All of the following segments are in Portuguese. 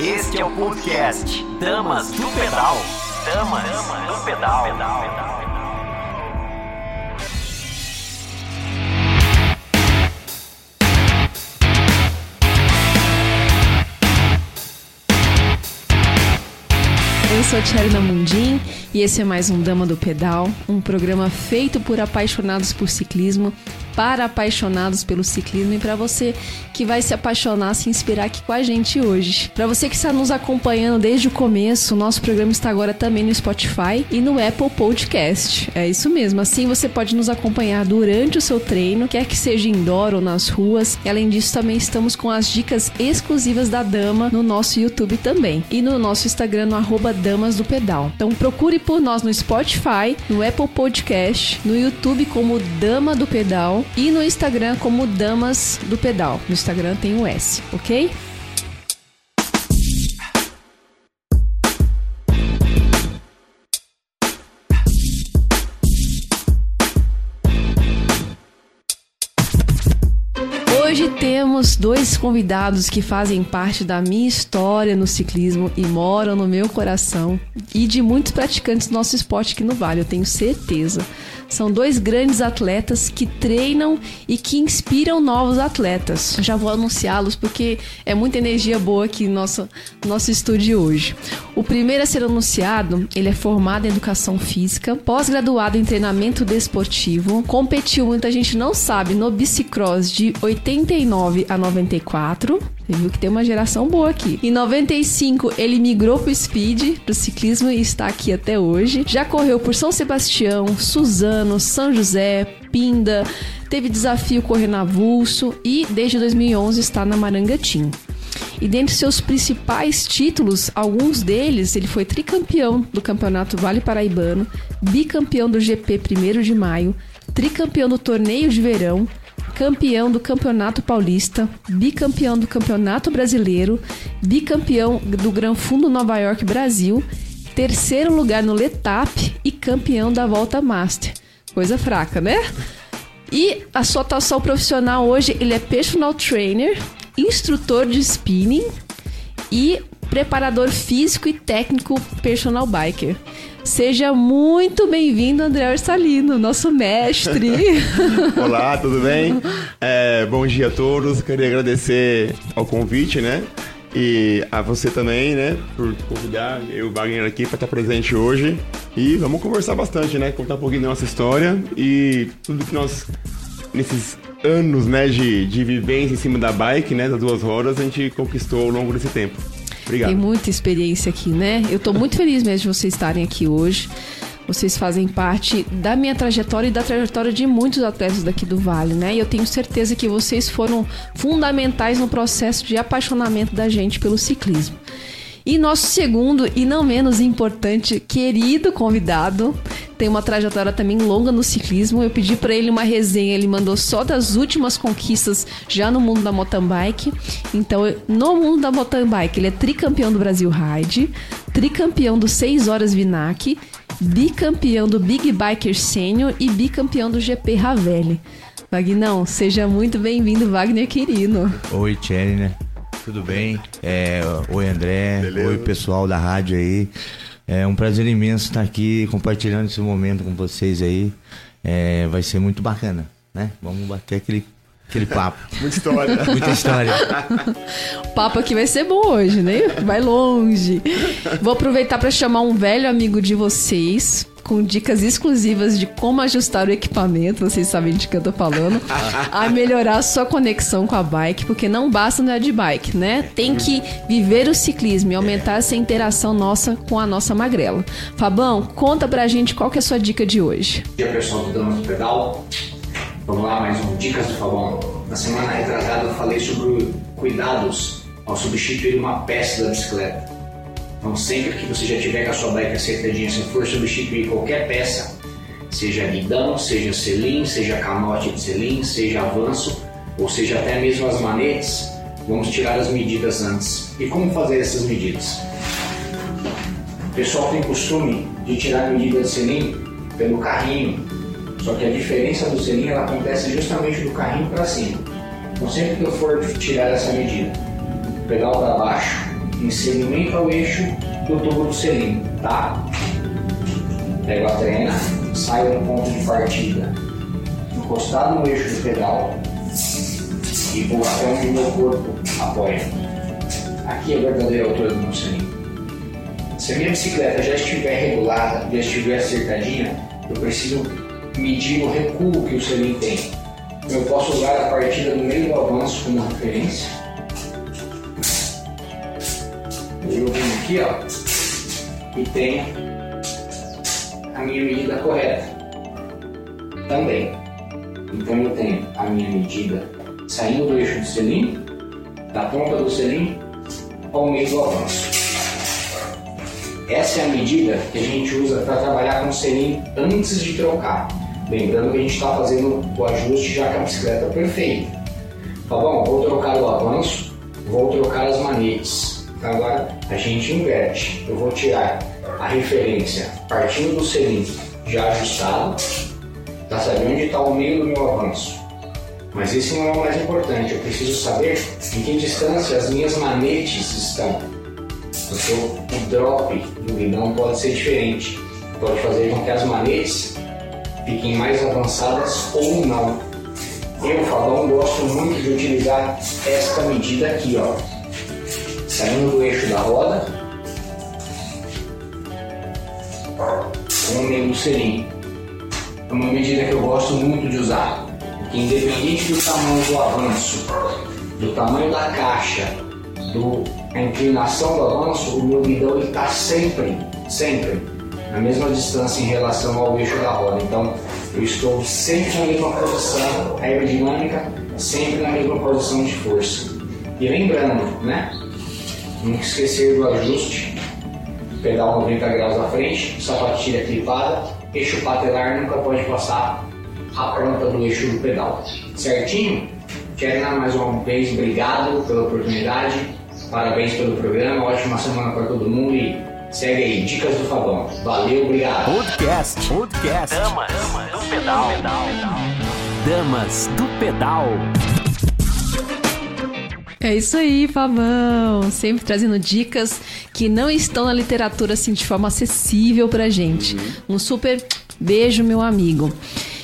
Este é o podcast Damas do Pedal. Damas do Pedal. Eu sou a Tcherna Mundim e esse é mais um Dama do Pedal, um programa feito por apaixonados por ciclismo para apaixonados pelo ciclismo e para você que vai se apaixonar, se inspirar aqui com a gente hoje. Para você que está nos acompanhando desde o começo, nosso programa está agora também no Spotify e no Apple Podcast. É isso mesmo. Assim você pode nos acompanhar durante o seu treino, quer que seja indoor ou nas ruas. E além disso, também estamos com as dicas exclusivas da Dama no nosso YouTube também e no nosso Instagram no arroba Damas do Pedal. Então procure por nós no Spotify, no Apple Podcast, no YouTube como Dama do Pedal e no Instagram como Damas do Pedal. No Instagram tem o S, ok? Temos dois convidados que fazem parte da minha história no ciclismo e moram no meu coração e de muitos praticantes do nosso esporte aqui no Vale, eu tenho certeza. São dois grandes atletas que treinam e que inspiram novos atletas. Já vou anunciá-los porque é muita energia boa aqui no nosso, nosso estúdio hoje. O primeiro a ser anunciado, ele é formado em educação física, pós-graduado em treinamento desportivo, competiu, muita gente não sabe, no bicicross de 89 a 94, você viu que tem uma geração boa aqui. Em 95, ele migrou pro speed, pro ciclismo e está aqui até hoje. Já correu por São Sebastião, Suzano, São José, Pinda, teve desafio correndo avulso e desde 2011 está na Marangatim. E dentre seus principais títulos, alguns deles, ele foi tricampeão do Campeonato Vale Paraibano, bicampeão do GP 1 de Maio, tricampeão do Torneio de Verão, campeão do Campeonato Paulista, bicampeão do Campeonato Brasileiro, bicampeão do Gran Fundo Nova York Brasil, terceiro lugar no Letap e campeão da Volta Master. Coisa fraca, né? E a sua atuação profissional hoje, ele é personal trainer, instrutor de spinning e preparador físico e técnico personal biker. Seja muito bem-vindo, André Orsalino, nosso mestre. Olá, tudo bem? É, bom dia a todos. Queria agradecer ao convite, né? E a você também, né? Por convidar eu e o Wagner aqui para estar presente hoje. E vamos conversar bastante, né? Contar um pouquinho da nossa história e tudo que nós, nesses anos, né, de, de vivência em cima da bike, né? Das duas rodas, a gente conquistou ao longo desse tempo. Obrigado. Tem muita experiência aqui, né? Eu tô muito feliz mesmo de vocês estarem aqui hoje. Vocês fazem parte da minha trajetória e da trajetória de muitos atletas daqui do Vale, né? E eu tenho certeza que vocês foram fundamentais no processo de apaixonamento da gente pelo ciclismo. E nosso segundo e não menos importante, querido convidado, tem uma trajetória também longa no ciclismo. Eu pedi para ele uma resenha, ele mandou só das últimas conquistas já no mundo da mountain bike. Então, no mundo da mountain bike, ele é tricampeão do Brasil Ride, tricampeão do 6 horas Vinac, bicampeão do Big Biker Sênior e bicampeão do GP Ravelli. Vagnão, seja muito bem-vindo, Wagner Quirino. Oi, Tcherne, né? Tudo bem? É, oi, André. Beleza. Oi, pessoal da rádio aí. É um prazer imenso estar aqui compartilhando esse momento com vocês aí. É, vai ser muito bacana, né? Vamos bater aquele, aquele papo. Muita história. Muita história. o papo aqui vai ser bom hoje, né? Vai longe. Vou aproveitar para chamar um velho amigo de vocês, com dicas exclusivas de como ajustar o equipamento, vocês sabem de que eu tô falando, a melhorar a sua conexão com a bike, porque não basta andar de bike, né? Tem que viver o ciclismo e aumentar essa interação nossa com a nossa magrela. Fabão, conta pra gente qual que é a sua dica de hoje. Bom dia, pessoal do Damas do Pedal. Vamos lá, mais um Dicas do Fabão. Na semana retrasada eu falei sobre cuidados ao substituir uma peça da bicicleta. Então, sempre que você já tiver com a sua bike acertadinha, se for substituir qualquer peça, seja guidão, seja selim, seja canote de selim, seja avanço, ou seja até mesmo as manetes, vamos tirar as medidas antes. E como fazer essas medidas? O pessoal tem costume de tirar a medida de selim pelo carrinho, só que a diferença do selim ela acontece justamente do carrinho para cima. Então sempre que eu for tirar essa medida, pedal para baixo, em seguimento ao eixo do tubo do selim, tá? Pego a trena, saio no ponto de partida, encostado no eixo do pedal e vou até onde meu corpo apoia. Aqui é a verdadeira altura do meu selim. Se a minha bicicleta já estiver regulada, já estiver acertadinha, eu preciso medir o recuo que o selim tem. Eu posso usar a partida no meio do avanço como referência. Eu venho aqui, ó, e tenho a minha medida correta. Também. Então eu tenho a minha medida saindo do eixo do selim, da ponta do selim ao meio do avanço. Essa é a medida que a gente usa para trabalhar com o selim antes de trocar. Lembrando que a gente está fazendo o ajuste já com a bicicleta perfeita. Tá bom? Vou trocar o avanço, vou trocar as manetes. Então agora a gente inverte. Eu vou tirar a referência partindo do selim já ajustado, para saber onde está o meio do meu avanço. Mas esse não é o mais importante, eu preciso saber em que distância as minhas manetes estão. Porque o drop do guidão pode ser diferente, pode fazer com que as manetes fiquem mais avançadas ou não. Eu, Fabão, gosto muito de utilizar esta medida aqui, ó. Saindo do eixo da roda, com o meio do selim. É uma medida que eu gosto muito de usar, porque independente do tamanho do avanço, do tamanho da caixa, do, a inclinação do avanço, o meu guidão está sempre, sempre na mesma distância em relação ao eixo da roda. Então, eu estou sempre na mesma posição aerodinâmica, sempre na mesma posição de força. E lembrando, né? Nunca esquecer do ajuste, pedal 90 graus à frente, sapatilha clipada, eixo patelar nunca pode passar a ponta do eixo do pedal. Certinho? Quero mais uma vez, obrigado pela oportunidade, parabéns pelo programa, ótima semana para todo mundo e segue aí, Dicas do Fabão. Valeu, obrigado. Podcast. Podcast. Damas do pedal. Damas do pedal. É isso aí, Fabão. Sempre trazendo dicas que não estão na literatura assim de forma acessível pra gente. Um super beijo, meu amigo.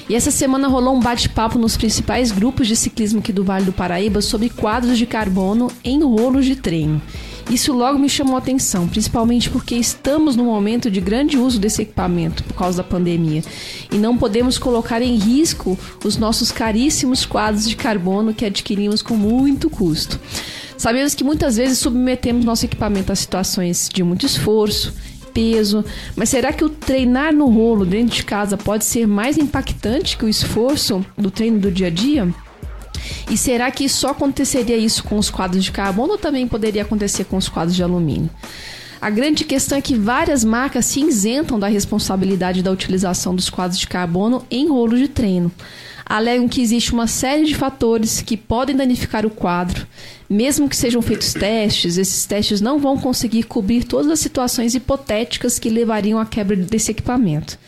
E essa semana rolou um bate-papo nos principais grupos de ciclismo aqui do Vale do Paraíba sobre quadros de carbono em rolos de treino. Isso logo me chamou a atenção, principalmente porque estamos num momento de grande uso desse equipamento por causa da pandemia e não podemos colocar em risco os nossos caríssimos quadros de carbono que adquirimos com muito custo. Sabemos que muitas vezes submetemos nosso equipamento a situações de muito esforço, peso, mas será que o treinar no rolo dentro de casa pode ser mais impactante que o esforço do treino do dia a dia? E será que só aconteceria isso com os quadros de carbono ou também poderia acontecer com os quadros de alumínio? A grande questão é que várias marcas se isentam da responsabilidade da utilização dos quadros de carbono em rolo de treino. Alegam que existe uma série de fatores que podem danificar o quadro. Mesmo que sejam feitos testes, esses testes não vão conseguir cobrir todas as situações hipotéticas que levariam à quebra desse equipamento.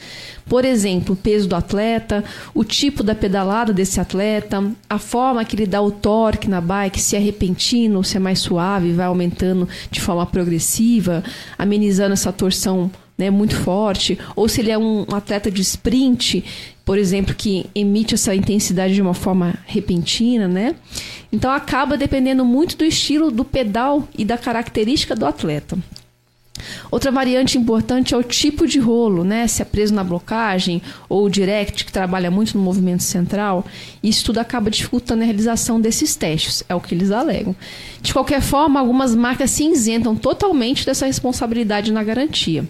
Por exemplo, o peso do atleta, o tipo da pedalada desse atleta, a forma que ele dá o torque na bike, se é repentino, se é mais suave, vai aumentando de forma progressiva, amenizando essa torção né, muito forte, ou se ele é um atleta de sprint, por exemplo, que emite essa intensidade de uma forma repentina, né? Então acaba dependendo muito do estilo do pedal e da característica do atleta. Outra variante importante é o tipo de rolo, né? Se é preso na blocagem ou direct, que trabalha muito no movimento central. Isso tudo acaba dificultando a realização desses testes, é o que eles alegam. De qualquer forma, algumas marcas se isentam totalmente dessa responsabilidade na garantia.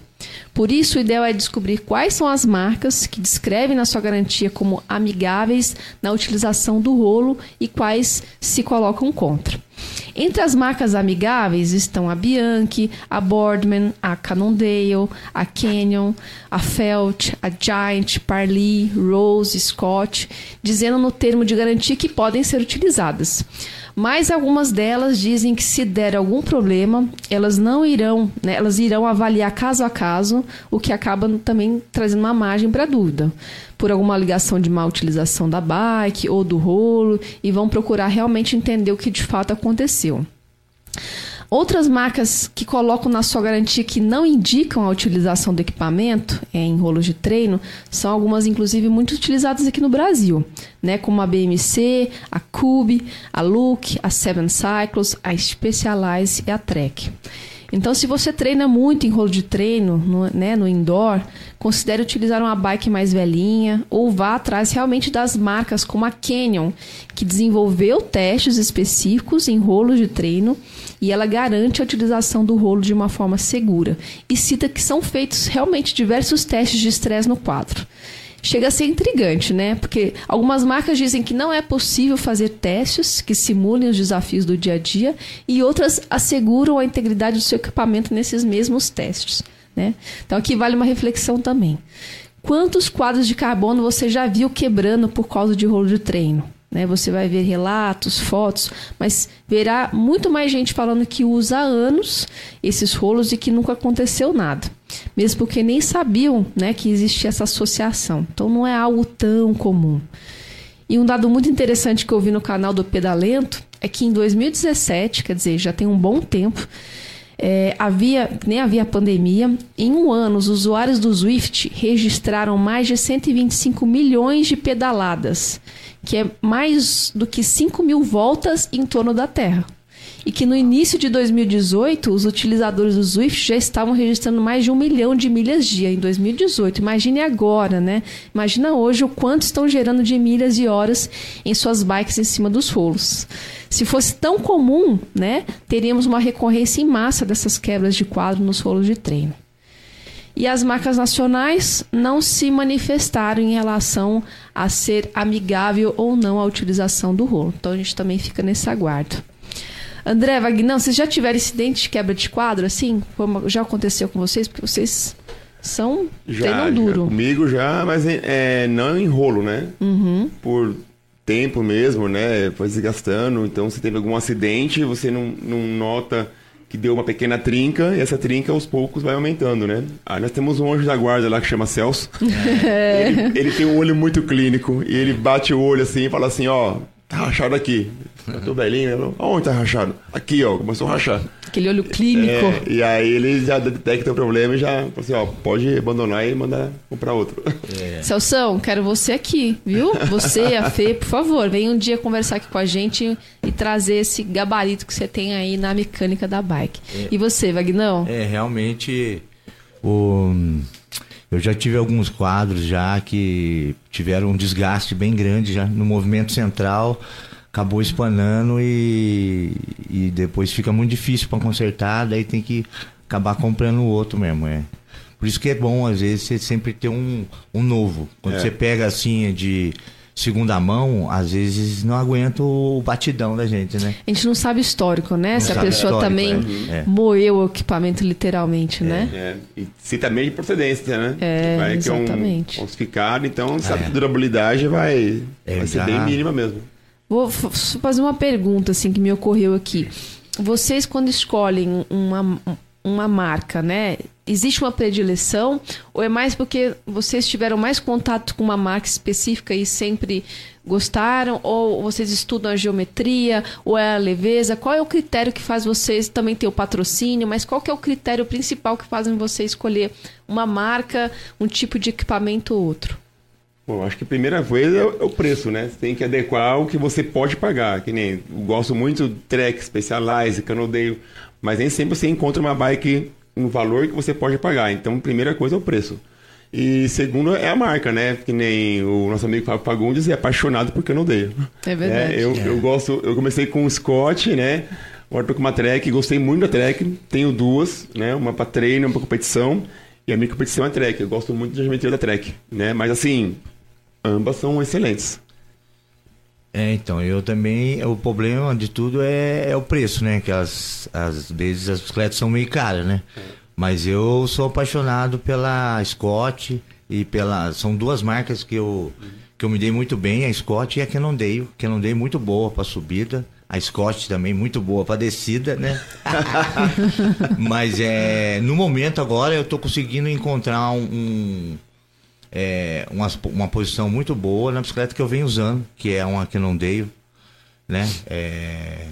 Por isso, o ideal é descobrir quais são as marcas que descrevem na sua garantia como amigáveis na utilização do rolo e quais se colocam contra. Entre as marcas amigáveis estão a Bianchi, a Boardman, a Cannondale, a Canyon, a Felt, a Giant, Parley, Rose, Scott, dizendo no termo de garantia que podem ser utilizadas mas algumas delas dizem que se der algum problema, elas não irão, né, elas irão avaliar caso a caso, o que acaba também trazendo uma margem para dúvida, por alguma ligação de má utilização da bike ou do rolo, e vão procurar realmente entender o que de fato aconteceu. Outras marcas que colocam na sua garantia que não indicam a utilização do equipamento é, em rolos de treino são algumas, inclusive, muito utilizadas aqui no Brasil, né? Como a BMC, a Cube, a Look, a Seven Cycles, a Specialized e a Trek. Então, se você treina muito em rolo de treino, no, né, no indoor, considere utilizar uma bike mais velhinha ou vá atrás realmente das marcas como a Canyon, que desenvolveu testes específicos em rolos de treino e ela garante a utilização do rolo de uma forma segura. E cita que são feitos realmente diversos testes de estresse no quadro chega a ser intrigante, né? Porque algumas marcas dizem que não é possível fazer testes que simulem os desafios do dia a dia e outras asseguram a integridade do seu equipamento nesses mesmos testes, né? Então aqui vale uma reflexão também. Quantos quadros de carbono você já viu quebrando por causa de rolo de treino? Né? Você vai ver relatos, fotos, mas verá muito mais gente falando que usa há anos esses rolos e que nunca aconteceu nada. Mesmo porque nem sabiam né, que existia essa associação. Então não é algo tão comum. E um dado muito interessante que eu vi no canal do Pedalento é que em 2017, quer dizer, já tem um bom tempo, é, havia, nem havia pandemia. Em um ano, os usuários do Swift registraram mais de 125 milhões de pedaladas que é mais do que 5 mil voltas em torno da Terra. E que no início de 2018, os utilizadores do Swift já estavam registrando mais de um milhão de milhas dia em 2018. Imagine agora, né? Imagina hoje o quanto estão gerando de milhas e horas em suas bikes em cima dos rolos. Se fosse tão comum, né, teríamos uma recorrência em massa dessas quebras de quadro nos rolos de treino. E as marcas nacionais não se manifestaram em relação a ser amigável ou não a utilização do rolo. Então a gente também fica nesse aguardo. André, Vagnão, vocês já tiveram incidente de quebra de quadro assim? Como já aconteceu com vocês? Porque vocês são já, treinam duro. Já, comigo já, mas é, não em rolo, né? Uhum. Por tempo mesmo, né? Foi desgastando. Então, se teve algum acidente, você não, não nota que deu uma pequena trinca e essa trinca aos poucos vai aumentando, né? Aí nós temos um anjo da guarda lá que chama Celso. É. Ele, ele, tem um olho muito clínico e ele bate o olho assim e fala assim, ó, tá rachado aqui. Eu tô velhinho, né? Onde tá rachado? Aqui, ó, começou a rachar. Aquele olho clínico. É, e aí ele já detecta o problema e já fala assim, ó, pode abandonar e mandar comprar outro. É. Celção, quero você aqui, viu? Você, a Fê, por favor, vem um dia conversar aqui com a gente e trazer esse gabarito que você tem aí na mecânica da bike. É. E você, Vagnão? É, realmente o eu já tive alguns quadros já que tiveram um desgaste bem grande já no movimento central, acabou espanando e, e depois fica muito difícil para consertar, daí tem que acabar comprando o outro mesmo, é. Por isso que é bom, às vezes, você sempre ter um, um novo. Quando é. você pega assim de segunda mão, às vezes não aguenta o batidão da gente, né? A gente não sabe histórico, né? Não se a pessoa também é. moeu o equipamento literalmente, é, né? É. E se também de procedência, né? É, vai exatamente. Que é um falsificado, então sabe é. que a durabilidade vai, é, vai ser bem mínima mesmo. Vou fazer uma pergunta assim que me ocorreu aqui. Vocês quando escolhem uma uma marca, né? Existe uma predileção ou é mais porque vocês tiveram mais contato com uma marca específica e sempre gostaram ou vocês estudam a geometria ou é a leveza? Qual é o critério que faz vocês também ter o patrocínio, mas qual que é o critério principal que fazem você escolher uma marca, um tipo de equipamento ou outro? Bom, acho que a primeira coisa é o preço, né? Você tem que adequar o que você pode pagar. Que nem eu gosto muito do Trek, Specialized, Canodeio mas nem sempre você encontra uma bike no valor que você pode pagar. Então, primeira coisa é o preço. E segundo é a marca, né? Que nem o nosso amigo Fábio Fagundes é apaixonado por Canodeio. É verdade. É, eu, é. eu gosto, eu comecei com o Scott, né? Agora tô com uma Trek, gostei muito da Trek, tenho duas, né? Uma para treino, uma para competição. E a minha competição é Trek, eu gosto muito da geometria da Trek, né? Mas assim, ambas são excelentes. É, então, eu também, o problema de tudo é, é o preço, né? Que as, às vezes as bicicletas são meio caras, né? Mas eu sou apaixonado pela Scott e pela. São duas marcas que eu, que eu me dei muito bem, a Scott e a Cannondale. Cannondale muito boa para subida. A Scott também muito boa para descida, né? Mas é, no momento agora eu tô conseguindo encontrar um, um é, uma, uma posição muito boa na bicicleta que eu venho usando, que é uma que não dei, né? É,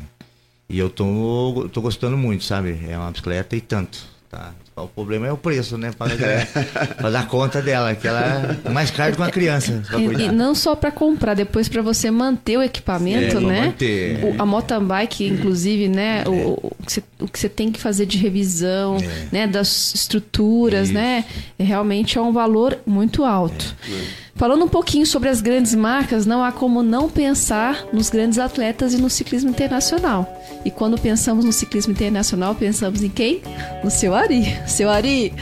E eu tô, tô gostando muito, sabe? É uma bicicleta e tanto, tá? O problema é o preço, né? Para é. dar conta dela, que ela é mais caro que uma criança. E, e, não só para comprar, depois para você manter o equipamento, é, né? Manter. O, a mountain bike, inclusive, né? É. O, o, que você, o que você tem que fazer de revisão, é. né? Das estruturas, Isso. né? Realmente é um valor muito alto. É. Falando um pouquinho sobre as grandes marcas, não há como não pensar nos grandes atletas e no ciclismo internacional. E quando pensamos no ciclismo internacional, pensamos em quem? No seu Ari. Seu Ari,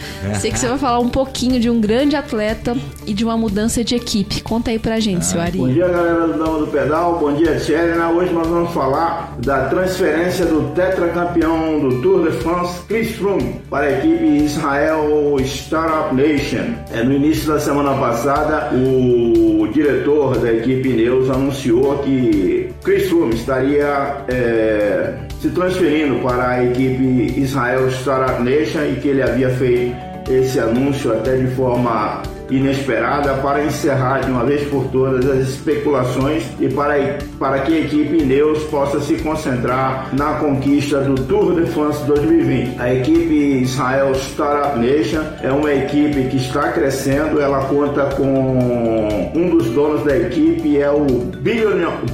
sei que você vai falar um pouquinho de um grande atleta e de uma mudança de equipe. Conta aí pra gente, seu Ari. Bom dia, galera do Dama do Pedal. Bom dia, Tcherna. Hoje nós vamos falar da transferência do tetracampeão do Tour de France, Chris Froome, para a equipe Israel Startup Nation. É, no início da semana passada, o o diretor da equipe Neus anunciou que Chris Froome estaria é, se transferindo para a equipe Israel Startup Nation e que ele havia feito esse anúncio até de forma inesperada para encerrar de uma vez por todas as especulações e para, para que a equipe Neus possa se concentrar na conquista do Tour de France 2020. A equipe Israel Startup Nation é uma equipe que está crescendo, ela conta com um dos donos da equipe, é o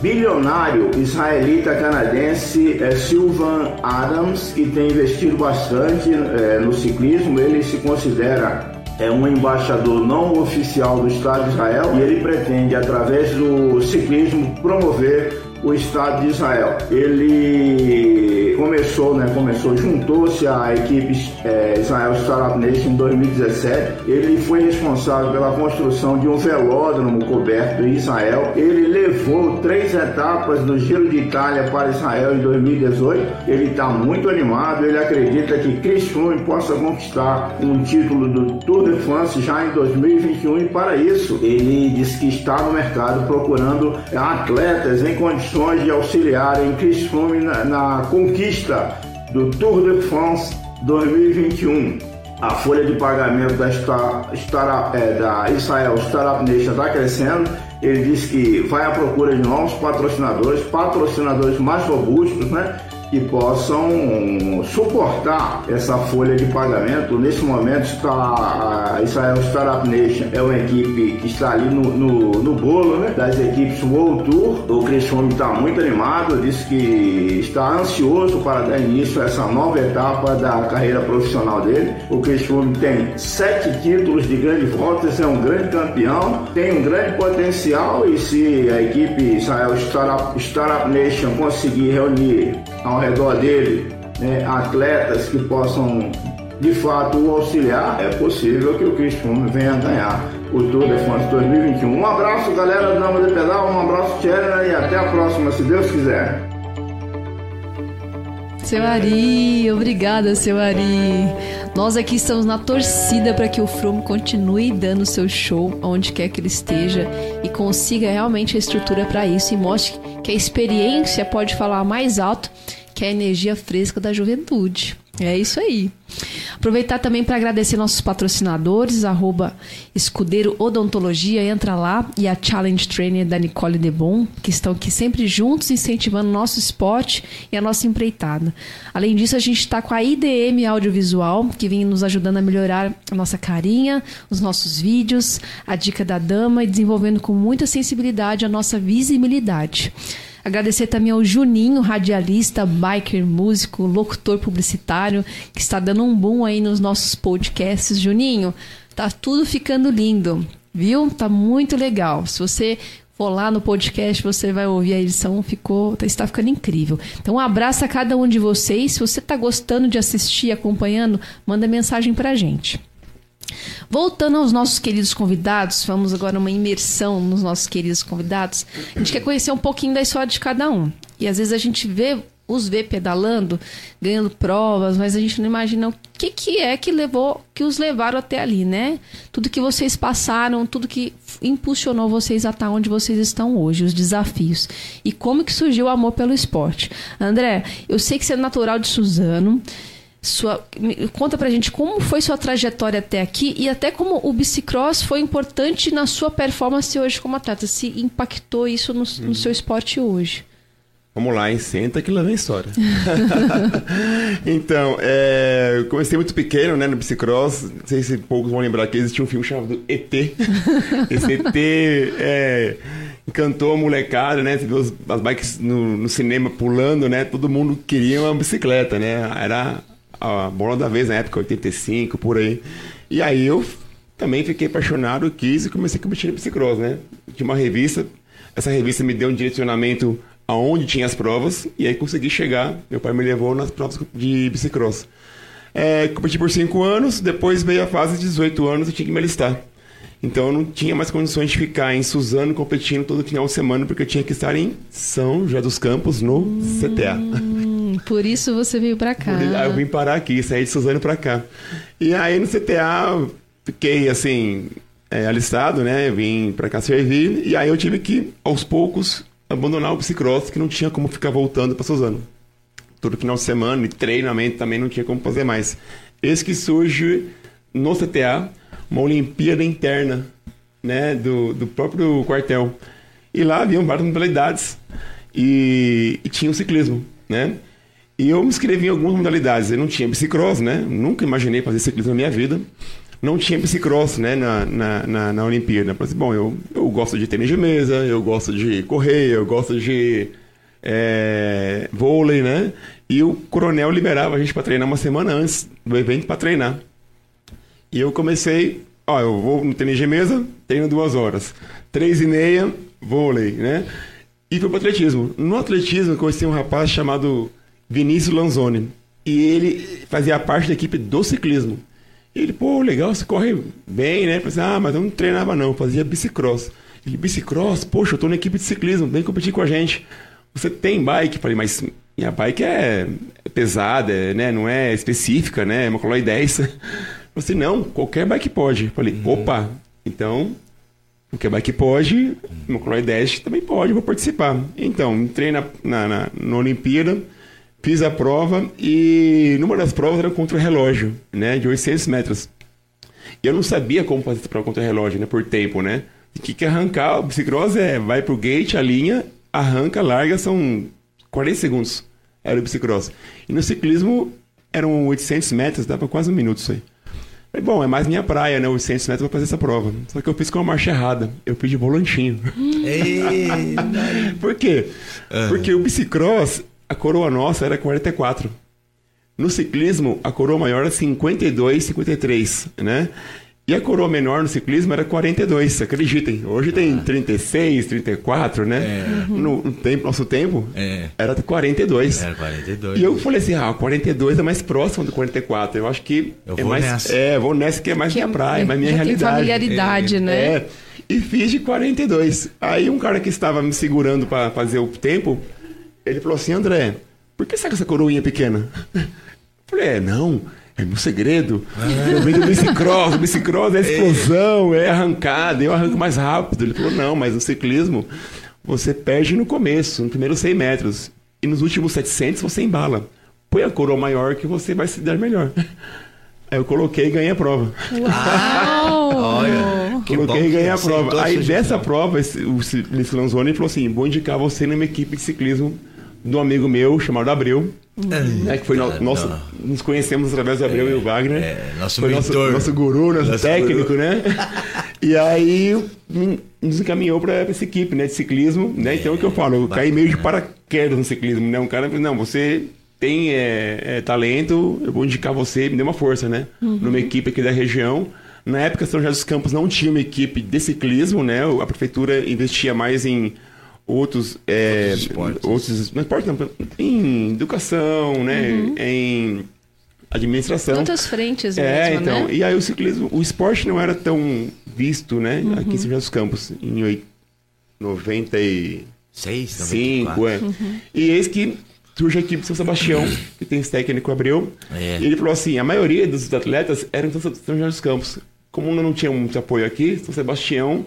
bilionário israelita canadense é Sylvan Adams, que tem investido bastante é, no ciclismo, ele se considera é um embaixador não oficial do Estado de Israel e ele pretende, através do ciclismo, promover o Estado de Israel. Ele começou, né, começou, juntou-se à equipe é, Israel Startup Nation em 2017. Ele foi responsável pela construção de um velódromo coberto em Israel. Ele levou três etapas do Giro de Itália para Israel em 2018. Ele está muito animado. Ele acredita que Chris Froome possa conquistar um título do Tour de France já em 2021 e para isso ele disse que está no mercado procurando atletas em condições condições de auxiliarem Chris Froome na, na conquista do Tour de France 2021. A folha de pagamento da, é, da Israel Startup Nation está crescendo. Ele disse que vai à procura de novos patrocinadores, patrocinadores mais robustos, né? Que possam suportar essa folha de pagamento. Nesse momento está a Israel Startup Nation, é uma equipe que está ali no, no, no bolo né, das equipes World Tour. O Chris Froome está muito animado, disse que está ansioso para dar início a essa nova etapa da carreira profissional dele. O Chris Froome tem sete títulos de grande voltas, é um grande campeão, tem um grande potencial e se a equipe Israel Startup, Startup Nation conseguir reunir ao redor dele né, atletas que possam de fato o auxiliar, é possível que o Froome venha ganhar o Tour de France 2021. Um abraço, galera do Dama de Pedal, um abraço, Tcherna, e até a próxima, se Deus quiser. Seu Ari, obrigada, seu Ari. Nós aqui estamos na torcida para que o Froome continue dando seu show onde quer que ele esteja e consiga realmente a estrutura para isso e mostre que a experiência pode falar mais alto que a energia fresca da juventude. É isso aí. Aproveitar também para agradecer nossos patrocinadores, arroba Escudeiro Odontologia, entra lá, e a Challenge Trainer da Nicole Debon, que estão aqui sempre juntos, incentivando nosso esporte e a nossa empreitada. Além disso, a gente está com a IDM Audiovisual, que vem nos ajudando a melhorar a nossa carinha, os nossos vídeos, a dica da dama e desenvolvendo com muita sensibilidade a nossa visibilidade. Agradecer também ao Juninho, radialista, biker, músico, locutor publicitário, que está dando um boom aí nos nossos podcasts. Juninho, tá tudo ficando lindo, viu? Tá muito legal. Se você for lá no podcast, você vai ouvir a edição, ficou, está ficando incrível. Então, um abraço a cada um de vocês. Se você está gostando de assistir, acompanhando, manda mensagem pra gente. Voltando aos nossos queridos convidados, vamos agora uma imersão nos nossos queridos convidados. A gente quer conhecer um pouquinho da história de cada um. E às vezes a gente vê os vê pedalando, ganhando provas, mas a gente não imagina o que, que é que levou, que os levaram até ali, né? Tudo que vocês passaram, tudo que impulsionou vocês a estar onde vocês estão hoje, os desafios. E como que surgiu o amor pelo esporte. André, eu sei que você é natural de Suzano, sua, conta pra gente como foi sua trajetória até aqui e até como o bicicross foi importante na sua performance hoje como atleta. Se impactou isso no, no seu esporte hoje. Vamos lá, hein? Senta que lá vem história. então, é, eu comecei muito pequeno, né, no bicicross. Não sei se poucos vão lembrar que existia um filme chamado ET. Esse ET é, encantou a molecada, né? Você viu as, as bikes no, no, cinema pulando, né? Todo mundo queria uma bicicleta, né? Era a bola da vez na época, 85, por aí. E aí eu também fiquei apaixonado, quis e comecei a competir no bicicross, né? Tinha uma revista, essa revista me deu um direcionamento aonde tinha as provas e aí consegui chegar. Meu pai me levou nas provas de bicicross. É, competi por 5 anos, depois veio a fase de 18 anos e tinha que me alistar. Então eu não tinha mais condições de ficar em Suzano competindo todo final de semana, porque eu tinha que estar em São José dos Campos, no Por isso você veio para cá. Aí eu vim parar aqui, saí de Suzano para cá. E aí no CTA fiquei assim, é, alistado, né? Vim para cá servir, e aí eu tive que, aos poucos, abandonar o bicicross, que não tinha como ficar voltando para Suzano. Todo final de semana e treinamento também não tinha como fazer mais. Esse que surge no CTA, uma Olimpíada interna, né, do, do próprio quartel. E lá haviam várias modalidades e, e tinha o ciclismo, né? E eu me inscrevi em algumas modalidades. Eu não tinha bicicross, né? Nunca imaginei fazer ciclismo na minha vida não tinha bicicross né, na, na, na, na Olimpíada. Eu falei assim, bom, eu, eu gosto de tênis de mesa, eu gosto de correr, eu gosto de é, vôlei, né? E o coronel liberava a gente para treinar uma semana antes do evento para treinar. E eu comecei, ó, eu vou no tênis de mesa, treino duas horas. Três e meia, vôlei, né? E fui para atletismo. No atletismo, eu conheci um rapaz chamado Vinícius Lanzoni. E ele fazia parte da equipe do ciclismo. Ele, pô, legal, você corre bem, né? Eu falei, ah, mas eu não treinava não, fazia bicicross. Ele, bicicross? Poxa, eu tô na equipe de ciclismo, vem competir com a gente. Você tem bike? Eu falei, mas minha bike é, pesada, né? Não é específica, né? É uma Coloi 10. Eu falei, não, qualquer bike pode. Eu falei, uhum. opa, então, qualquer bike pode, uma Coloi 10 também pode, vou participar. Então, entrei na, na, na, na Olimpíada, Fiz a prova e numa das provas era contra o relógio, né? De 800 metros. E eu não sabia como fazer essa prova contra o relógio, né? Por tempo, né? O que, que arrancar? O bicicross é vai pro gate, a linha, arranca, larga, são 40 segundos. Era o bicicross. E no ciclismo eram 800 metros, dava quase um minuto isso aí. Falei, bom, é mais minha praia, né? 800 metros pra fazer essa prova. Só que eu fiz com uma marcha errada. Eu fiz de volantinho. Por quê? Uhum. Porque o bicicross a coroa nossa era 44. No ciclismo, a coroa maior era 52, 53, né? E a coroa menor no ciclismo era 42, acreditem. Hoje tem 36, 34, né? É. No, no tempo, nosso tempo, é. era 42. Era 42. E eu falei assim, ah, 42 é mais próximo do 44. Eu acho que eu é mais... Nessa. É, vou nessa que é mais que minha é, praia, mais minha realidade. Familiaridade, é. né? É. E fiz de 42. Aí um cara que estava me segurando para fazer o tempo ele falou assim, André, por que você tá com essa coroinha pequena? Eu falei, é, não, é meu segredo. Eu venho do bicicross, o bicicross é explosão, é arrancada, eu arranco mais rápido. Ele falou, não, mas no ciclismo você perde no começo, no primeiro 100 metros. E nos últimos 700 você embala. Põe a coroa maior que você vai se dar melhor. Aí eu coloquei e ganhei a prova. Uau! Olha, coloquei e ganhei a prova. Aí dessa prova, o Luiz Lanzoni falou assim, vou indicar você numa equipe de ciclismo do amigo meu chamado Abreu. Uhum. Né, que foi no, nosso, nos conhecemos através do Abreu é, e o Wagner. É, nosso foi mentor. Nosso, nosso guru, nosso, nosso técnico, guru. né? e aí nos encaminhou para essa equipe né, de ciclismo. Né? Então é o que eu falo, eu caí meio de paraquedas no ciclismo. Né? Um cara falou, não, você tem é, é, talento, eu vou indicar você, me dê uma força, né? Uhum. Numa equipe aqui da região. Na época, São José dos Campos não tinha uma equipe de ciclismo, né? A prefeitura investia mais em outros, é, outros esportes. Outros, não esporte, não, em educação, né? Uhum. Em administração. Muitas frentes é, mesmo, então, né? E aí o ciclismo, o esporte não era tão visto, né? Uhum. Aqui em São José dos Campos, em 95, é. Uhum. E eis que surge a equipe de São Sebastião, que tem esse técnico Abreu. É. E ele falou assim, a maioria dos atletas eram de São José dos Campos. Como não tinha muito apoio aqui, São Sebastião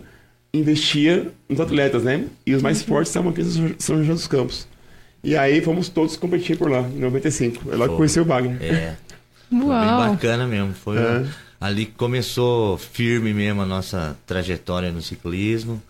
investia nos atletas, né? E os mais uhum. fortes estavam aqui em São José dos Campos. E aí fomos todos competir por lá, em 95. É lá que conheci o Wagner. É. Uau. Foi bem bacana mesmo. Foi é. ali que começou firme mesmo a nossa trajetória no ciclismo,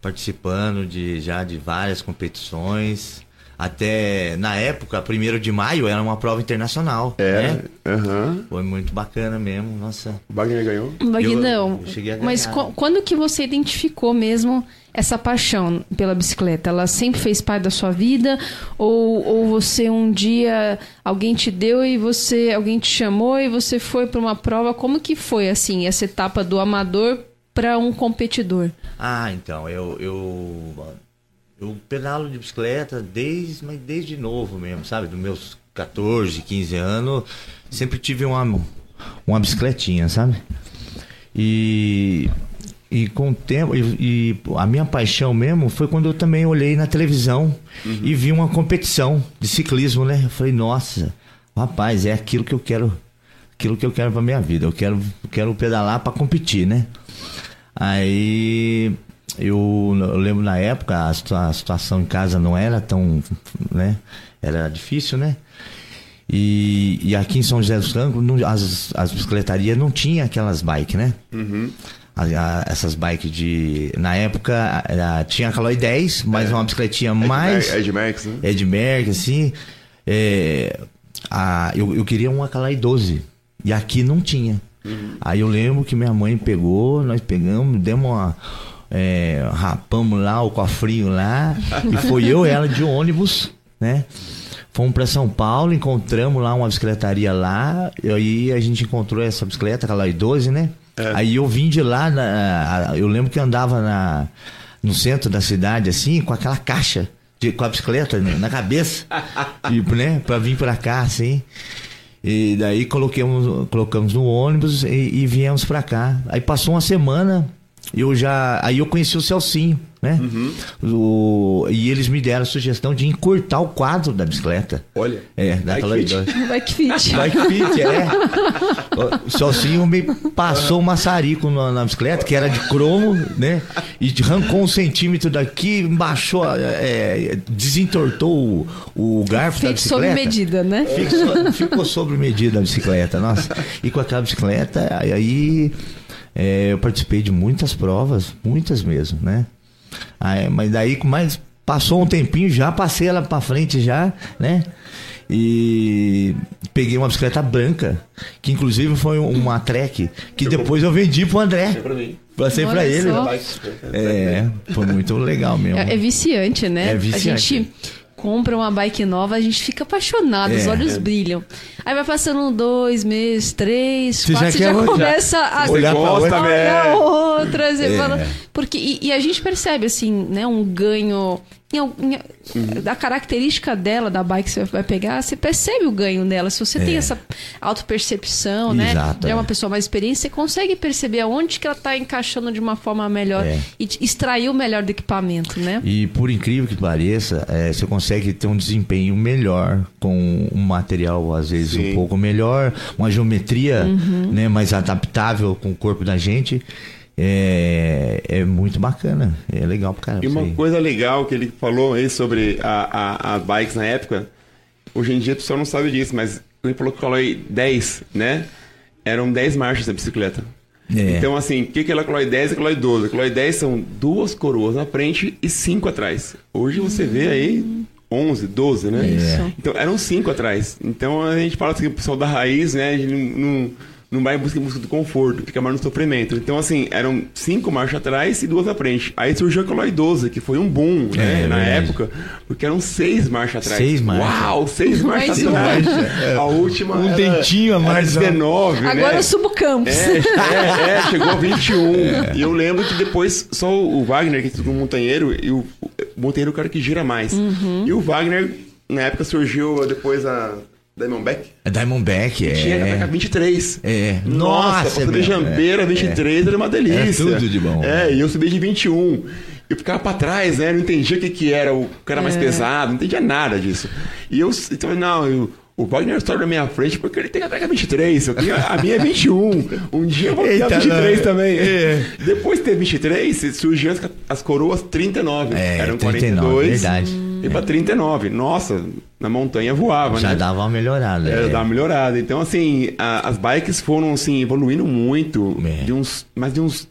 participando de já de várias competições. Até na época, 1 de maio, era uma prova internacional. É. Né? Aham. Foi muito bacana mesmo, nossa. O Wagner ganhou. Vaguinão, eu cheguei a mas quando que você identificou mesmo essa paixão pela bicicleta? Ela sempre fez parte da sua vida? Ou, ou você um dia, alguém te deu e você, alguém te chamou e você foi para uma prova? Como que foi, assim, essa etapa do amador para um competidor? Ah, então, eu, eu, eu pedalo de bicicleta desde, mas desde novo mesmo, sabe? Dos meus 14, 15 anos, sempre tive uma, uma bicicletinha, sabe? E, e com o tempo, e, e a minha paixão mesmo foi quando eu também olhei na televisão e vi uma competição de ciclismo, né? Eu falei, nossa, rapaz, é aquilo que eu quero, aquilo que eu quero pra minha vida. Eu quero, quero pedalar para competir, né? Aí eu, eu lembro na época a, situa- a situação em casa não era tão, né? Era difícil, né? E, e aqui em São José dos Campos, não- as, as bicicletarias não tinha aquelas bikes, né? A- a- essas bikes de. Na época era- tinha a Caloi 10, mas uma bicicletinha mais. Ed Max, né? Ed Merck, assim. é, a, eu, eu queria uma Calai 12. E aqui não tinha. Aí eu lembro que minha mãe pegou, nós pegamos, demos uma. É, rapamos lá o cofrinho lá. e foi eu e ela de ônibus, né? Fomos para São Paulo, encontramos lá uma bicicletaria lá. E aí a gente encontrou essa bicicleta, Calai 12, né? Aí eu vim de lá, na- eu lembro que andava na, no centro da cidade, assim, com aquela caixa, de, com a bicicleta né, na cabeça, e, né, pra vir pra cá, assim. E daí coloquemos, colocamos no ônibus e, e viemos pra cá. Aí passou uma semana, eu já. Aí eu conheci o Celcinho, né? O- e eles me deram a sugestão de encurtar o quadro da bicicleta. Olha. É, daquela Bike fit. idade. Bike fit. Bike fit, é. O Celcinho me passou um maçarico na, na bicicleta, que era de cromo, né? E arrancou um centímetro daqui, baixou, é, desentortou o, o garfo da Feito sob bicicleta. medida, né? Ficou, ficou sobre medida a bicicleta, nossa. E com aquela bicicleta, aí- aí é, eu participei de muitas provas, muitas mesmo, né? Aí, mas daí, mais passou um tempinho, já passei ela pra frente já, né? E peguei uma bicicleta branca, que inclusive foi um- uma Trek, que depois eu vendi pro André. Pra mim. Passei pra ele. É, foi muito legal mesmo. É, é viciante, né? É viciante. A gente compra uma bike nova, a gente fica apaixonado, os É. olhos brilham. Aí vai passando um, dois meses, três, Você quatro, já você já olhar- começa a olhar gosta, outra. né? olhar outra, você É. fala... Porque, e, e a gente percebe, assim, né, um ganho... Em, em- Da característica dela, da bike que você vai pegar, você percebe o ganho dela. Se você tem É. essa autopercepção, né? Já é uma é. pessoa mais experiente, você consegue perceber aonde que ela está encaixando de uma forma melhor É. e extrair o melhor do equipamento, né? E por incrível que pareça, é, você consegue ter um desempenho melhor com um material, às vezes, Sim. um pouco melhor, uma geometria Uhum. né, mais adaptável com o corpo da gente. É, é muito bacana. É legal pra caramba. E uma coisa legal que ele falou aí sobre a, a, as bikes na época, hoje em dia o pessoal não sabe disso, mas ele falou que falou aí 10, né? Eram 10 marchas da bicicleta. É. Então, assim, o que, que é a Caloi 10 e a Caloi 12? A Caloi 10 são duas coroas na frente e cinco atrás. Hoje você vê aí 11, 12, né? Isso. Então, eram cinco atrás. Então, a gente fala assim, que o pessoal da raiz, né? A gente não, não, vai em busca, em busca do conforto, fica mais no sofrimento. Então, assim, eram cinco marchas atrás e duas na frente. Aí surgiu a 12, que foi um boom, né? É, na verdade. época, porque eram seis marchas atrás. Seis marchas. Uau, seis marchas atrás. A última Um era, dentinho a mais, ó. 19, né? Agora eu subo campos. É, é, é, chegou a 21. E eu lembro que depois só o Wagner, que é tudo montanheiro, e o, o montanheiro é o cara que gira mais. E o Wagner, na época, surgiu depois a Diamondback. A Diamondback, é. Tinha que atacar 23. É. Nossa, Nossa, é Jambeira, 23 era uma delícia. Era tudo de bom. É, e eu subi de 21. Eu ficava pra trás, né? Não entendia o que, que era o cara É. mais pesado, não entendia nada disso. E eu, então, não, eu, o Wagner sobe na minha frente porque ele tem que atacar 23. Eu tenho, a minha é 21. Um dia eu vou ter a Eita, 23 não. também. É. Depois de ter 23, surgiu as, as coroas 39. É, Eram 39, 42. verdade. E pra 39. Nossa, na montanha voava, Já né? dava uma melhorada. É, é. dá uma melhorada. Então, assim, a- as bikes foram, assim, evoluindo muito. É. De uns, mais de uns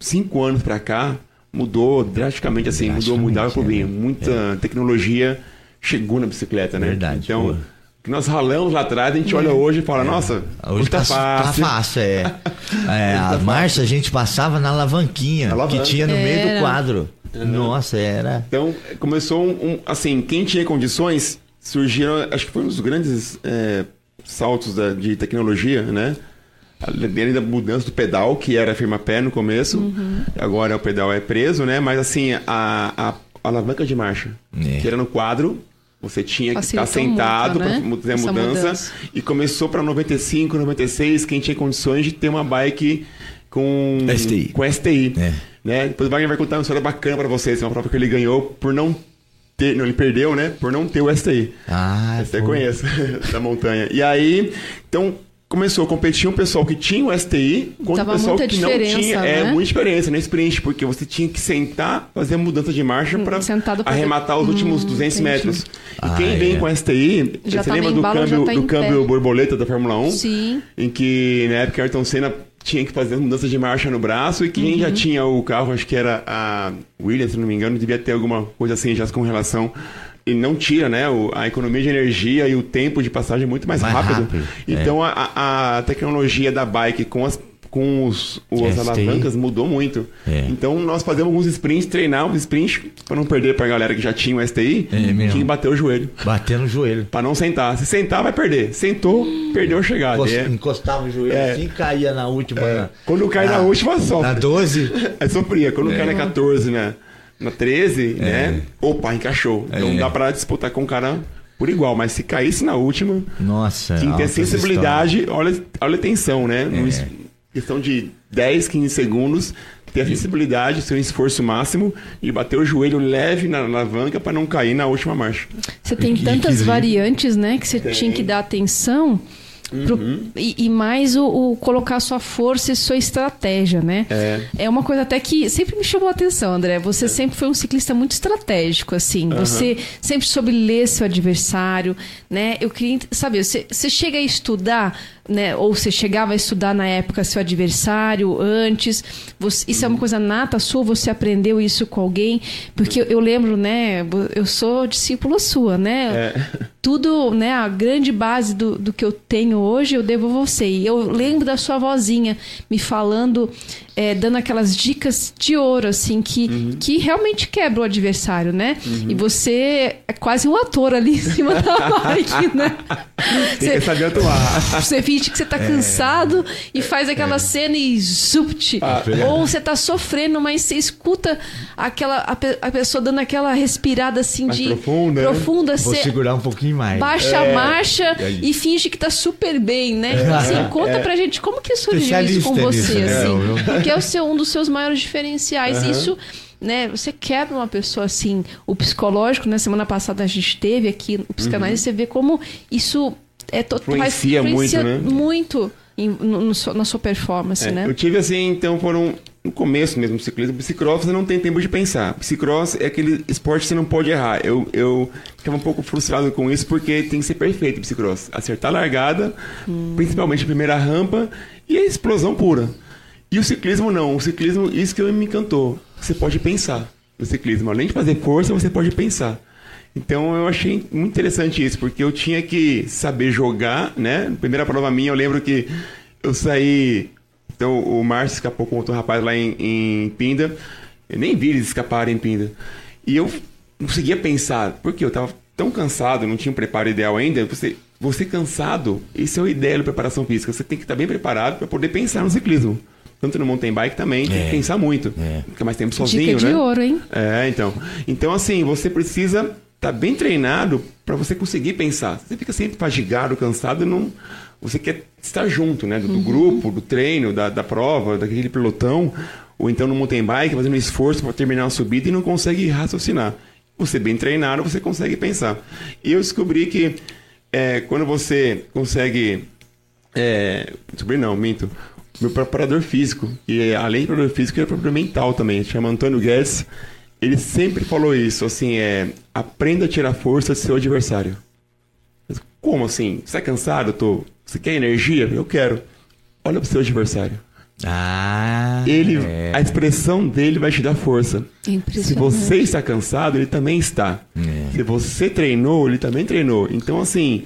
cinco anos pra cá, mudou drasticamente, assim, mudou, Drasticamente, mudava pro bem. é. Muita tecnologia chegou na bicicleta, né? Verdade, Então, boa. que nós ralamos lá atrás, a gente olha hoje e fala, nossa, Hoje tá, fácil. Tá fácil, é. é a marcha a gente passava na alavanquinha Na alavanca. que tinha no meio do Era. Nossa, era. Então, começou um, um- Assim, quem tinha condições, surgiram. Acho que foi um dos grandes é, saltos da- de tecnologia, né? Além da mudança do pedal, que era firma-pé no começo, agora o pedal é preso, né? Mas assim, a, a alavanca de marcha, É. que era no quadro, você tinha que Facilitou ficar sentado muito, né? para fazer a mudança. mudança. E começou para 95, 96, quem tinha condições de ter uma bike com STI. Com STI. É. Né? Depois o Wagner vai contar uma história bacana para vocês, uma prova que ele ganhou por não ter, não, ele perdeu, né? Por não ter o STI. Ah, Você pô. conhece, da montanha. E aí, então, começou a competir um pessoal que tinha o STI contra Tava um pessoal muita que não tinha. É, né? muita diferença no sprint, porque você tinha que sentar, fazer a mudança de marcha para Hum, pra- arrematar os últimos 200 entendi. metros. E Ah, quem vem é. com STI, Já você tá lembra do já câmbio, tá do câmbio pé. borboleta da Fórmula 1? Sim. Em que na época Ayrton Senna tinha que fazer mudança de marcha no braço e quem Uhum. já tinha o carro, acho que era a Williams, se não me engano, devia ter alguma coisa assim já com relação. E não tira, né? o- a economia de energia e o tempo de passagem muito mais, Mais rápido. rápido, Então a, a- a tecnologia da bike com as com os, os alavancas mudou muito. É. Então nós fazemos alguns sprints, treinar uns sprints para não perder pra galera que já tinha o STI, É que bater o joelho. Bater no joelho. Pra não sentar. Se sentar, vai perder. Sentou, perdeu a chegada. Encost- É. Encostava o joelho É. assim caía na última. na- Quando cai na última, sofre. Na 12. Aí sofria. Quando É. cai na 14, né? Na 13, né? Opa, encaixou. Então É. dá pra disputar com o cara por igual. Mas se caísse na última, Nossa. tinha que ter altas sensibilidade. Olha, olha a tensão, né? É. Questão de 10, 15 segundos. Ter a sensibilidade, seu esforço máximo e bater o joelho leve na alavanca pra não cair na última marcha. Você tem tantas variantes, né, que você tinha que dar atenção. Pro- Uhum. e, e mais o, o colocar sua força e sua estratégia, né? É. uma coisa até que sempre me chamou a atenção, André. Você sempre foi um ciclista muito estratégico, assim. Você sempre soube ler seu adversário, né? Eu queria saber, você, você chega a estudar, né? Ou você chegava a estudar na época seu adversário antes? Você- isso é uma coisa nata sua? Você aprendeu isso com alguém? Porque eu, eu lembro, né? Eu sou discípula sua, né? É. tudo, né, a grande base do, do que eu tenho hoje eu devo a você. E eu lembro da sua vozinha me falando, é, dando aquelas dicas de ouro, assim, que, Uhum. que realmente quebra o adversário, né? E você é quase um ator ali em cima da bike, né? Tem que saber atuar. Você finge que você tá cansado e faz aquela cena e zupt. Ou você tá sofrendo, mas você escuta aquela, a, pe- a pessoa dando aquela respirada assim Mais de. profunda, né? profunda Vou segurar um pouquinho mais. baixa É. a marcha aí? e finge que tá super bem, né? Assim, conta pra gente como que surgiu isso com você, nisso, né? assim. Eu- Porque é o seu, um dos seus maiores diferenciais. Isso, né? Você quebra uma pessoa assim, o psicológico, né? Semana passada a gente teve aqui o psicanálise, você vê como isso é to- Influencia muito, né? muito em- no- no na sua performance, É, né? Eu tive assim, então foram. No começo mesmo ciclismo, bicicross você não tem tempo de pensar. Bicicross é aquele esporte que você não pode errar. Eu, eu ficava um pouco frustrado com isso porque tem que ser perfeito bicicross. Acertar a largada, principalmente a primeira rampa e a explosão pura. E o ciclismo não. O ciclismo, isso que me encantou. Você pode pensar no ciclismo. Além de fazer força, você pode pensar. Então eu achei muito interessante isso, porque eu tinha que saber jogar, né? Primeira prova minha, eu lembro que eu saí. Então o Márcio escapou com outro rapaz lá em, em Pinda. Eu nem vi eles escaparem em Pinda. E eu não conseguia pensar, porque eu tava tão cansado, não tinha um preparo ideal ainda. Você, você cansado, isso é o ideal da preparação física. Você tem que estar bem preparado para poder pensar no ciclismo. Tanto no mountain bike também, tem que pensar muito. Fica mais tempo sozinho, Dica né? de ouro, hein? É, então. Então, assim, você precisa estar bem treinado para você conseguir pensar. Você fica sempre fadigado, cansado, não. Você quer estar junto, né? Do, do grupo, do treino, da, da prova, daquele pelotão, ou então no mountain bike, fazendo um esforço para terminar a subida e não consegue raciocinar. Você bem treinado, você consegue pensar. E eu descobri que é, quando você consegue é, descobri não, minto. Meu preparador físico, e além de preparador físico, ele é preparador mental também, chama Antônio Guedes. Ele sempre falou isso, assim, é, aprenda a tirar força do seu adversário. Mas Como assim? Você é cansado? Tô... Você quer energia? Eu quero. Olha pro seu adversário. Ah, Ele, é. a expressão dele vai te dar força. Se você está cansado, ele também está. É. Se você treinou, ele também treinou. Então, assim,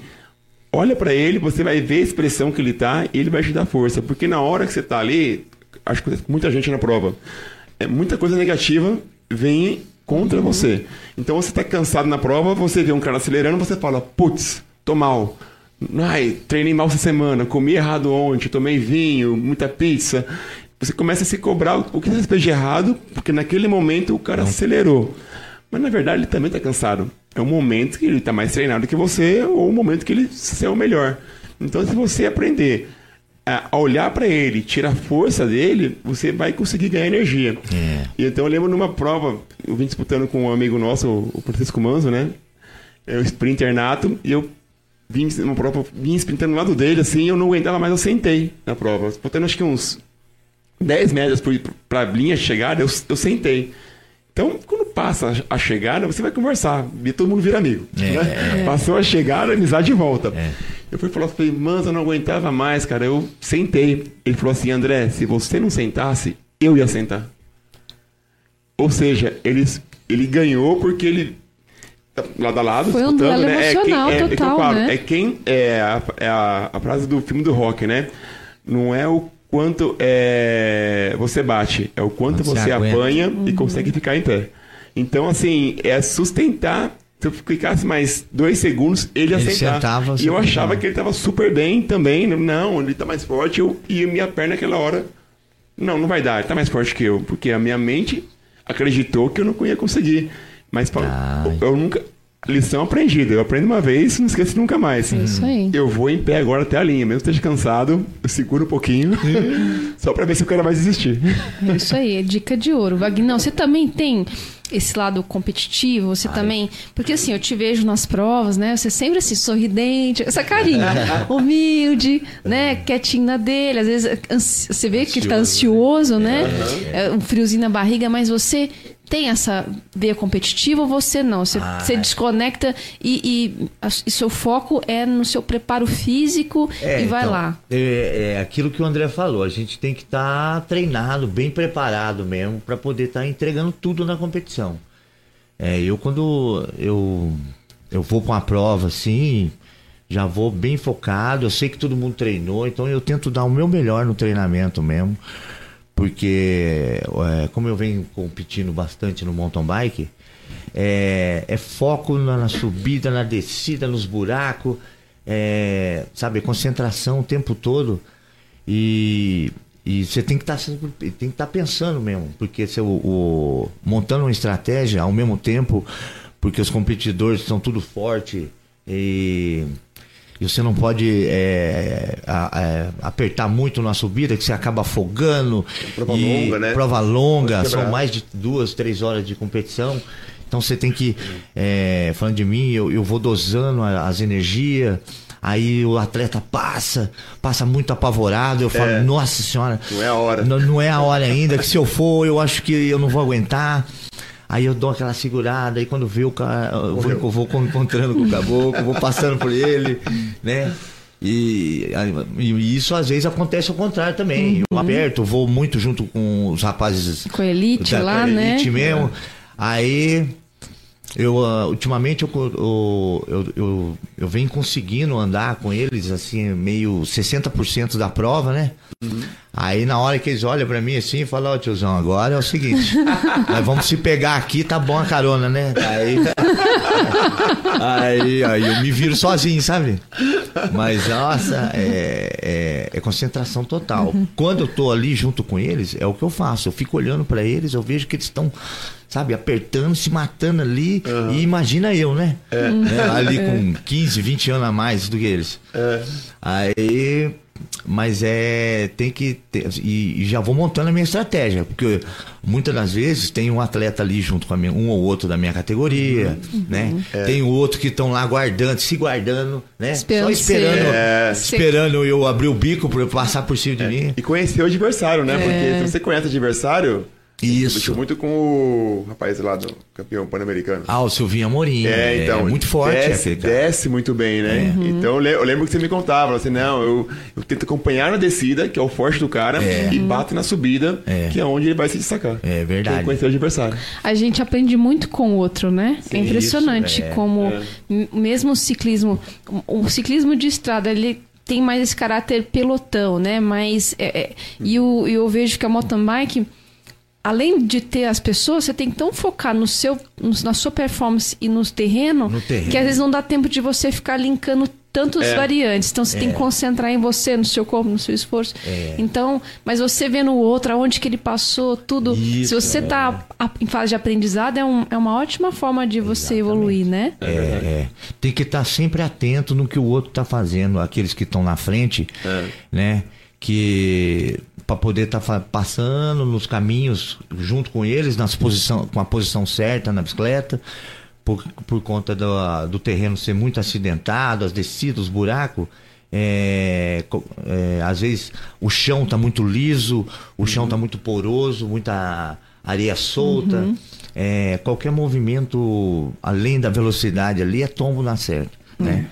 olha pra ele, você vai ver a expressão que ele tá e ele vai te dar força. Porque na hora que você tá ali, acho que muita gente na prova, é, muita coisa negativa vem contra você. Então, você tá cansado na prova, você vê um cara acelerando, você fala, putz, tô mal. Ai, treinei mal essa semana, comi errado ontem, tomei vinho, muita pizza. Você começa a se cobrar o que você fez de errado, porque naquele momento o cara acelerou. Mas na verdade ele também está cansado. É um momento que ele está mais treinado que você, ou um momento que ele se é o melhor. Então, se você aprender a olhar para ele, tirar a força dele, você vai conseguir ganhar energia. É. Então eu lembro numa prova, eu vim disputando com um amigo nosso, o Francisco Manzo, né? É o sprinter nato, e eu vim numa prova, vim sprintando do lado dele, assim, eu não aguentava mais, eu sentei na prova. Disputando acho que uns 10 metros para a linha de chegada, eu, eu sentei. Então, quando passa a chegada, você vai conversar, e todo mundo vira amigo. É, né? Passou a chegada, amizade de volta. Eu fui falar, falei, mano, eu não aguentava mais, cara. Eu sentei. Ele falou assim, André, se você não sentasse, eu ia sentar. Ou seja, ele, ele ganhou porque ele lado a lado, Foi um duelo né? emocional é, quem, é, total, é, que falo, né? é quem é a, é a, a frase do filme do rock, né? Não é o quanto é, você bate, é o quanto você apanha Uhum. e consegue ficar em pé. Então, assim, é sustentar. Se eu ficasse mais dois segundos, ele ia Ele sentava, e eu achava que ele estava super bem também. Não, ele tá mais forte. Eu, e minha perna naquela hora. Não, não vai dar, ele tá mais forte que eu. Porque a minha mente acreditou que eu não ia conseguir. Mas Ai. eu nunca. Lição aprendida. Eu aprendo uma vez não esqueço nunca mais. É isso aí. Eu vou em pé agora até a linha. Mesmo que esteja cansado, eu seguro um pouquinho. só pra ver se o cara vai desistir. É isso aí, é dica de ouro. Vagnão, você também tem esse lado competitivo? Você também. Porque assim, eu te vejo nas provas, né? Você sempre assim, sorridente, essa carinha, humilde, né? Quietinho na dele. Às vezes você vê que ele tá ansioso, né? É, um friozinho na barriga, mas você. Tem essa veia competitiva ou você não? Você, você desconecta e, e, a- e seu foco é no seu preparo físico e vai então, lá. É, é aquilo que o André falou. A gente tem que estar treinado, bem preparado mesmo, para poder estar entregando tudo na competição. É, eu quando eu eu vou para uma prova assim, já vou bem focado. Eu sei que todo mundo treinou, então eu tento dar o meu melhor no treinamento mesmo, porque é, como eu venho competindo bastante no mountain bike, é, é foco na, na subida, na descida, nos buracos, é, sabe, concentração o tempo todo. E, e você tem que que estar pensando mesmo, porque se o, o- montando uma estratégia ao mesmo tempo, porque os competidores são tudo forte e, e você não pode é, a- é, apertar muito na subida, que você acaba afogando. Prova E longa, né? Prova longa, são mais de duas, três horas de competição. Então você tem que, é, falando de mim, eu, eu vou dosando a- as energias. Aí o atleta passa, passa muito apavorado. Eu falo, É. nossa senhora, Não é a hora. Não, não é a hora ainda, que se eu for, eu acho que eu não vou aguentar. Aí eu dou aquela segurada, aí quando vê o cara, eu vou, vou encontrando com o caboclo, vou passando por ele, né? E, e isso às vezes acontece ao contrário também. Eu aperto, vou muito junto com os rapazes Com a elite da- lá, né? elite mesmo. Aí eu ah, ultimamente eu, eu, eu, eu, eu venho conseguindo andar com eles assim, meio 60% da prova, né? Aí na hora que eles olham pra mim assim, falam, ó tiozão, agora é o seguinte, nós vamos se pegar aqui, tá bom a carona, né? Aí, aí, aí eu me viro sozinho, sabe? Mas nossa, é, é, é concentração total. Quando eu tô ali junto com eles, é o que eu faço. Eu fico olhando pra eles, eu vejo que eles estão, sabe, apertando, se matando ali. E imagina eu, né? Né? Ali com 15, 20 anos a mais do que eles. Aí. Mas é. Tem que. ter- e, e já vou montando a minha estratégia. Porque muitas das vezes tem um atleta ali junto com a minha, um ou outro da minha categoria, né? Tem outro que estão lá guardando, se guardando, né? Esperando Só esperando, É. esperando eu abrir o bico para passar por cima de mim. E conhecer o adversário, né? Porque se você conhece o adversário, Isso. Competiu muito com o rapaz lá do campeão pan-americano. Ah, o Silvinho Amorim. É, então. muito forte. Desce, desce muito bem, né? Então eu le- eu lembro que você me contava, assim, não, eu, eu tento acompanhar na descida, que é o forte do cara, e bato na subida, É. que é onde ele vai se destacar. É verdade. Tem que conhecer o adversário. A gente aprende muito com o outro, né? é impressionante isso, é, como mesmo o ciclismo, o ciclismo de estrada, ele tem mais esse caráter pelotão, né? Mas é, é, e eu, eu vejo que a mountain bike Além de ter as pessoas, você tem que tão focar no seu, no- na sua performance e no terreno, No terreno. que às vezes não dá tempo de você ficar linkando tantos É. variantes. Então você tem que concentrar em você, no seu corpo, no seu esforço. Então, mas você vendo o outro, aonde que ele passou, tudo. Isso, se você tá a- em fase de aprendizado, é, um- é uma ótima forma de você evoluir, né? É, é. Tem que estar sempre atento no que o outro está fazendo, aqueles que estão na frente, né? Que para poder estar passando nos caminhos junto com eles, nas posição, com a posição certa na bicicleta, por, por conta do, do terreno ser muito acidentado, as descidas, os buracos. é, é, às vezes o chão está muito liso, o chão está muito poroso, muita areia solta. É, qualquer movimento além da velocidade ali é tombo na certa, né?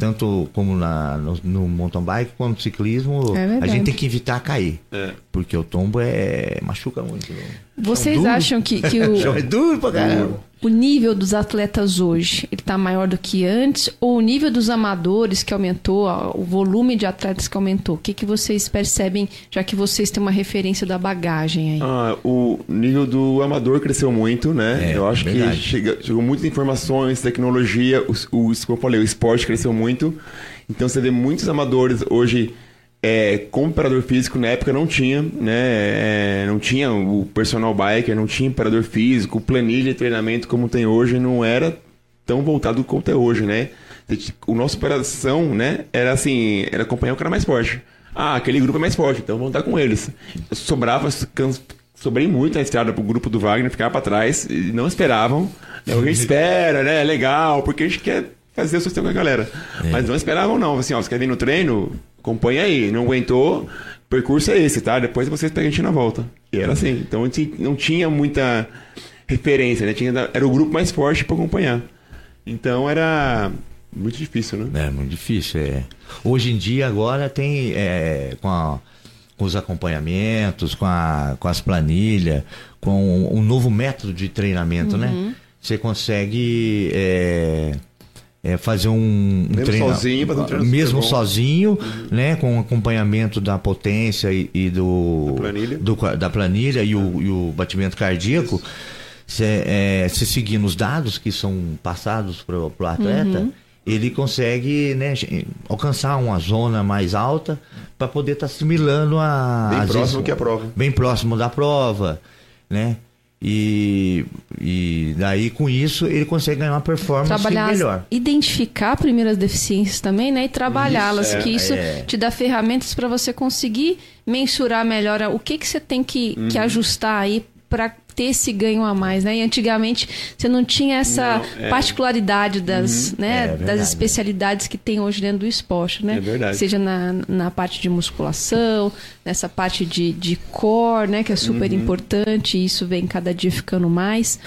Tanto como na, no, no mountain bike quanto no ciclismo, É a gente tem que evitar cair. É. Porque o tombo é machuca muito. né? Vocês acham que, que o, é duro pra caramba. O nível dos atletas hoje ele está maior do que antes ou o nível dos amadores que aumentou, o volume de atletas que aumentou? O que, que vocês percebem, já que vocês têm uma referência da bagagem aí? Ah, o nível do amador cresceu muito, né? É, eu acho verdade. que chega, chegou muitas informações, tecnologia, o, o, como eu falei, o esporte cresceu muito. Então você vê muitos amadores hoje é, com operador físico, na época não tinha, né? É, não tinha o personal biker, não tinha operador físico, planilha de treinamento como tem hoje, não era tão voltado como é hoje, né? O nosso operação, né, era assim, era acompanhar o cara mais forte. Ah, aquele grupo é mais forte, então vamos estar com eles. Sobrava, sobrei muito na estrada pro grupo do Wagner, ficava pra trás, e não esperavam. Né? A gente espera, né? É legal, porque a gente quer fazer o sustento com a galera. Mas não esperavam, não. Assim, ó, você quer vir no treino? Acompanha aí. Não aguentou? O percurso é esse, tá? Depois vocês pegam a gente na volta. E era assim. Então a gente não tinha muita referência, né? Tinha, era o grupo mais forte pra acompanhar. Então era muito difícil, né? É muito difícil. É. Hoje em dia, agora tem é, com, a- com os acompanhamentos, com, a- com as planilhas, com um novo método de treinamento, né? Você consegue é, é, fazer um, um treina- sozinho, fazer um treino mesmo sozinho, né? Com acompanhamento da potência e, e do, Da planilha. do da planilha e o, e o batimento cardíaco. Se, é, se seguindo os dados que são passados para o atleta, ele consegue né, alcançar uma zona mais alta para poder estar assimilando a. Bem próximo que a prova. Bem próximo da prova, né? E, e daí com isso ele consegue ganhar uma performance Trabalhar, melhor. identificar primeiro as deficiências também, né? E trabalhá-las, Isso, é, que isso é. te dá ferramentas para você conseguir mensurar melhor o que, que você tem que, que Uhum. ajustar aí para ter esse ganho a mais, né? E antigamente você não tinha essa Não, é. particularidade das, né, É, das verdade. especialidades que tem hoje dentro do esporte, né? É verdade. Seja na, na parte de musculação, nessa parte de, de core, né? Que é super Uhum. importante e isso vem cada dia ficando mais.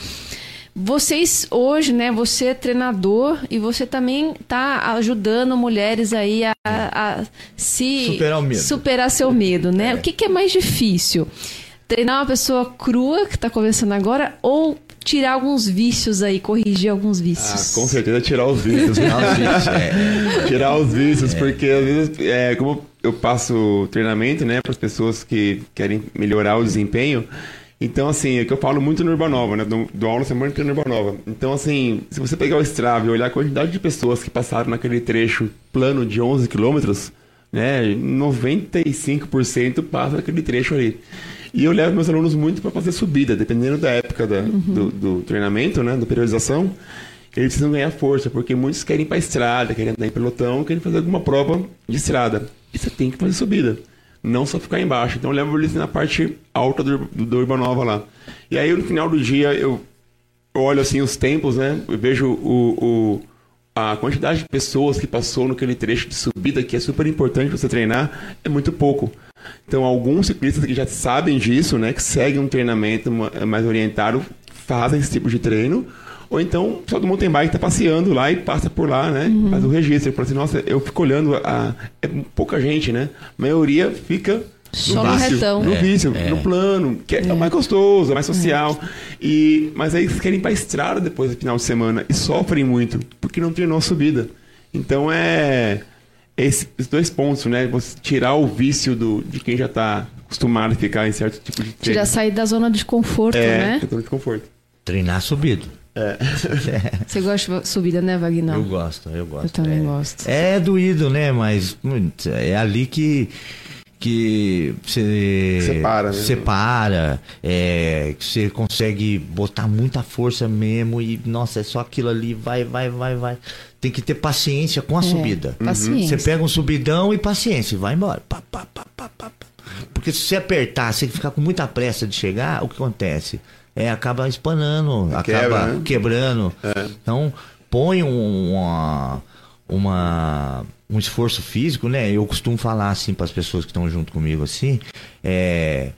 Vocês hoje, né? Você é treinador e você também está ajudando mulheres aí a, a se Superar o medo. superar seu medo, né? O que, que é mais difícil? Treinar uma pessoa crua que está começando agora ou tirar alguns vícios aí, corrigir alguns Ah, vícios? com certeza tirar os vícios. né? É, tirar os vícios, porque às vezes, é, como eu passo treinamento, né, para as pessoas que querem melhorar o desempenho, então, assim, é que eu falo muito no Urbanova, né, do, do aula semana inteira no Urbanova. Então, assim, se você pegar o Strava e olhar a quantidade de pessoas que passaram naquele trecho plano de 11 quilômetros, né, 95% passa naquele trecho ali. E eu levo meus alunos muito para fazer subida, dependendo da época da- do, do treinamento, né, da periodização eles precisam ganhar força, porque muitos querem ir pra estrada, querem andar em pelotão, querem fazer alguma prova de estrada. E você tem que fazer subida, não só ficar embaixo. Então eu levo eles na parte alta do, do, do Urbanova lá. E aí no final do dia eu olho assim os tempos, né? Eu vejo o, o- a quantidade de pessoas que passou naquele trecho de subida, que é super importante você treinar, é muito pouco. Então, alguns ciclistas que já sabem disso, né, que seguem um treinamento ma- mais orientado, fazem esse tipo de treino. Ou então, o pessoal do mountain bike está passeando lá e passa por lá, né? Faz o registro. Fala assim, nossa, eu fico olhando, a... é pouca gente, né? A maioria fica Só no vício, retão. No É, vício, é. no plano, que é, mais gostoso, é mais social. E, mas aí eles querem ir pra estrada depois do final de semana e sofrem muito, porque não treinou a subida. Então é esses dois pontos, né? Você tirar o vício do, de quem já tá acostumado a ficar em certo tipo de treino. Tirar sair da zona de conforto, é, né? tô de conforto. Treinar subido. Você gosta de subida, né, Wagner? Eu gosto, eu gosto. Eu também é. gosto. É doído, né? Mas é ali que que você Separa, né? separa, é, que você consegue botar muita força mesmo e nossa é só aquilo ali vai vai vai vai tem que ter paciência com a subida É, paciência. você pega um subidão e paciência e vai embora pá, pá, pá, pá, pá, pá. porque se você apertar você ficar com muita pressa de chegar o que acontece é acaba espanando Quebra, acaba né? quebrando então põe um- uma, uma, um esforço físico, né? Eu costumo falar assim para as pessoas que estão junto comigo assim, é,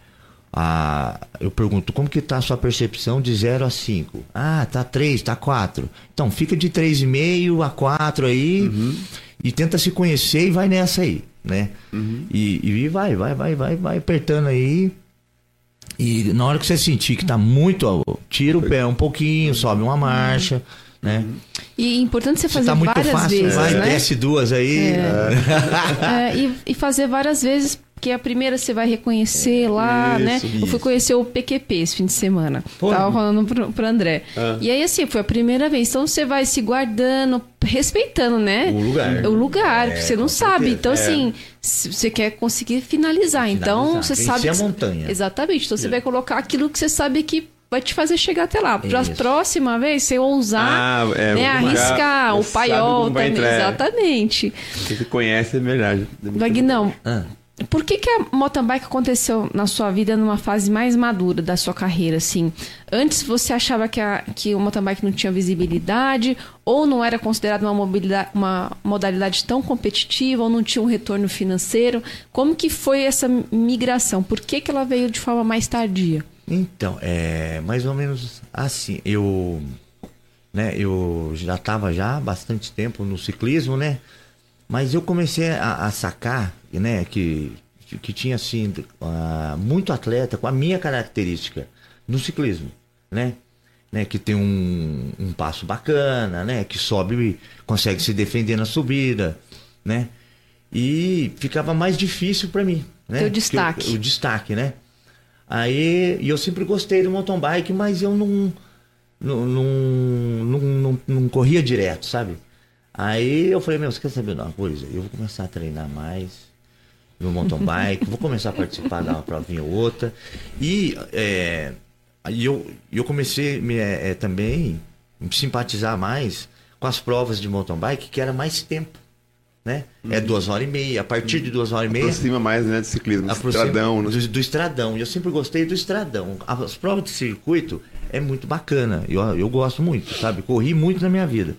a, eu pergunto, como que tá a sua percepção de 0 a 5? Ah, tá 3, tá 4. Então, fica de 3,5 a 4 aí e tenta se conhecer e vai nessa aí, né? E, e vai, vai, vai, vai, vai apertando aí. E na hora que você sentir que tá muito, ó, tira o pé um pouquinho, sobe uma marcha, né? E é importante você Se fazer tá muito várias fácil, vezes, vai, né? desce duas aí. É, e, e fazer várias vezes, porque a primeira você vai reconhecer lá, né? Isso, Eu fui isso. conhecer o PQP esse fim de semana. Foi? Tava falando pro, pro André. Ah. E aí, assim, foi a primeira vez. Então você vai se guardando, respeitando, né? O lugar. O lugar, porque você não sabe. Então, É. assim, você quer conseguir finalizar. Então, Finalizar. você Vencer sabe. a montanha. Exatamente. Então você vai colocar aquilo que você sabe que vai te fazer chegar até lá. Pra Isso. próxima vez, você ousar, Ah, é, né, arriscar, o paiol também. entrar. Exatamente. Você se conhece, é verdade. Vagnão, Ah. Por que, que a mountain bike aconteceu na sua vida numa fase mais madura da sua carreira, assim? Antes você achava que, a, que o mountain bike não tinha visibilidade, ou não era considerado uma, mobilidade, uma modalidade tão competitiva, ou não tinha um retorno financeiro? Como que foi essa migração? Por que, que ela veio de forma mais tardia? Então, é mais ou menos assim. Eu, né, eu já estava já há bastante tempo no ciclismo, né? Mas eu comecei a, a sacar, né, que, que, tinha assim ah, muito atleta com a minha característica no ciclismo, né? Né, que tem um, um passo bacana, né? Que sobe, consegue se defender na subida, né? E ficava mais difícil para mim, né? Teu destaque. O, o destaque, né? Aí, e eu sempre gostei do mountain bike, mas eu não não, não, não, não, não corria direto, sabe? Aí eu falei, meu, você quer saber uma coisa? Eu vou começar a treinar mais no mountain bike, vou começar a participar de uma provinha ou outra. E é, eu, eu comecei me, é, também me simpatizar mais com as provas de mountain bike, que era mais tempo. Né? É duas horas e meia. A partir de duas horas e meia. Aproxima mais, né, do ciclismo, estradão. né? do, do estradão. E eu sempre gostei do estradão. As provas de circuito é muito bacana. Eu, eu gosto muito, sabe? Corri muito na minha vida.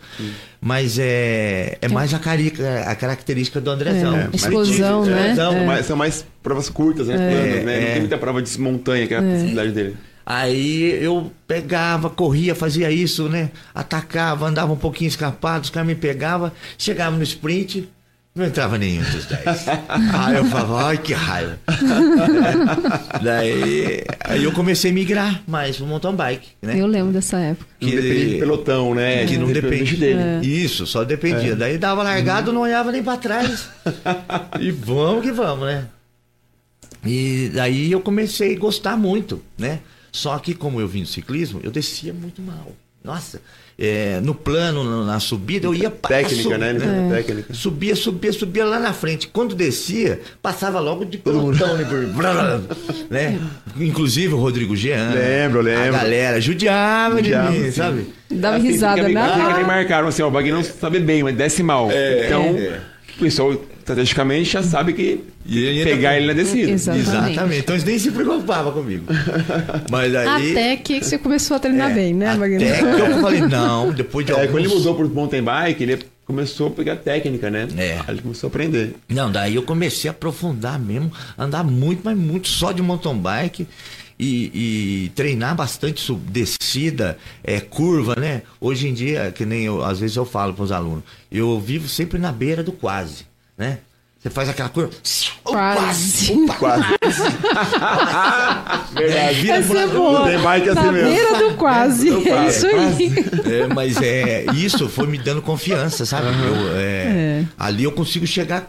Mas é, é mais a, carica, a característica do Andrezão. É, É, explosão, é, né? São, É. mais, são mais provas curtas, né? planas, né? Não é. tem muita prova de montanha, que é a possibilidade dele. Aí eu pegava, corria, fazia isso, né? Atacava, andava um pouquinho escapado, os caras me pegavam, chegava no sprint, não entrava nenhum dos 10. aí eu falava, ai que raiva. Daí aí eu comecei a migrar mais pro mountain bike, né? Eu lembro dessa época. Não depende de pelotão, né? que não depende dele. Isso, só dependia. Daí dava largado, não olhava nem pra trás. e vamos que vamos, né? E daí eu comecei a gostar muito, né? Só que como eu vim do ciclismo, eu descia muito mal. Nossa, é, no plano, na- subida, eu ia pa- Técnica, né? Tem Técnica. Subia, subia, subia lá na frente. Quando descia, passava logo de pelotão, né? né? Inclusive o Rodrigo Jean. Lembro, lembro. A galera judiava, Judiava, de mim, sim. sabe? Dava Assim, risada, né? meio marcaram assim, ó, o Wagner não sabe bem, mas desce mal. então, o pessoal, estrategicamente, já sabe que E ele pegar ele na descida. Exatamente. Exatamente. Então eles nem se preocupavam comigo. Mas aí. Até que você começou a treinar bem, né, Wagner? Até que eu falei, não, depois de É, alguns... quando ele mudou pro mountain bike, ele começou a pegar técnica, né? É. Aí ele começou a aprender. Não, daí eu comecei a aprofundar mesmo, andar muito, mas muito só de mountain bike e, e treinar bastante sub, descida, é, curva, né? Hoje em dia, que nem eu, às vezes eu falo para os alunos, eu vivo sempre na beira do quase, né? Você faz aquela o Quase. Opa, Quase. Verdade. vira Essa é boa. Tem bike assim Na mesmo. beira do quase. Do É quase, isso aí. É, mas é isso foi me dando confiança, sabe? Eu, é, É. Ali eu consigo chegar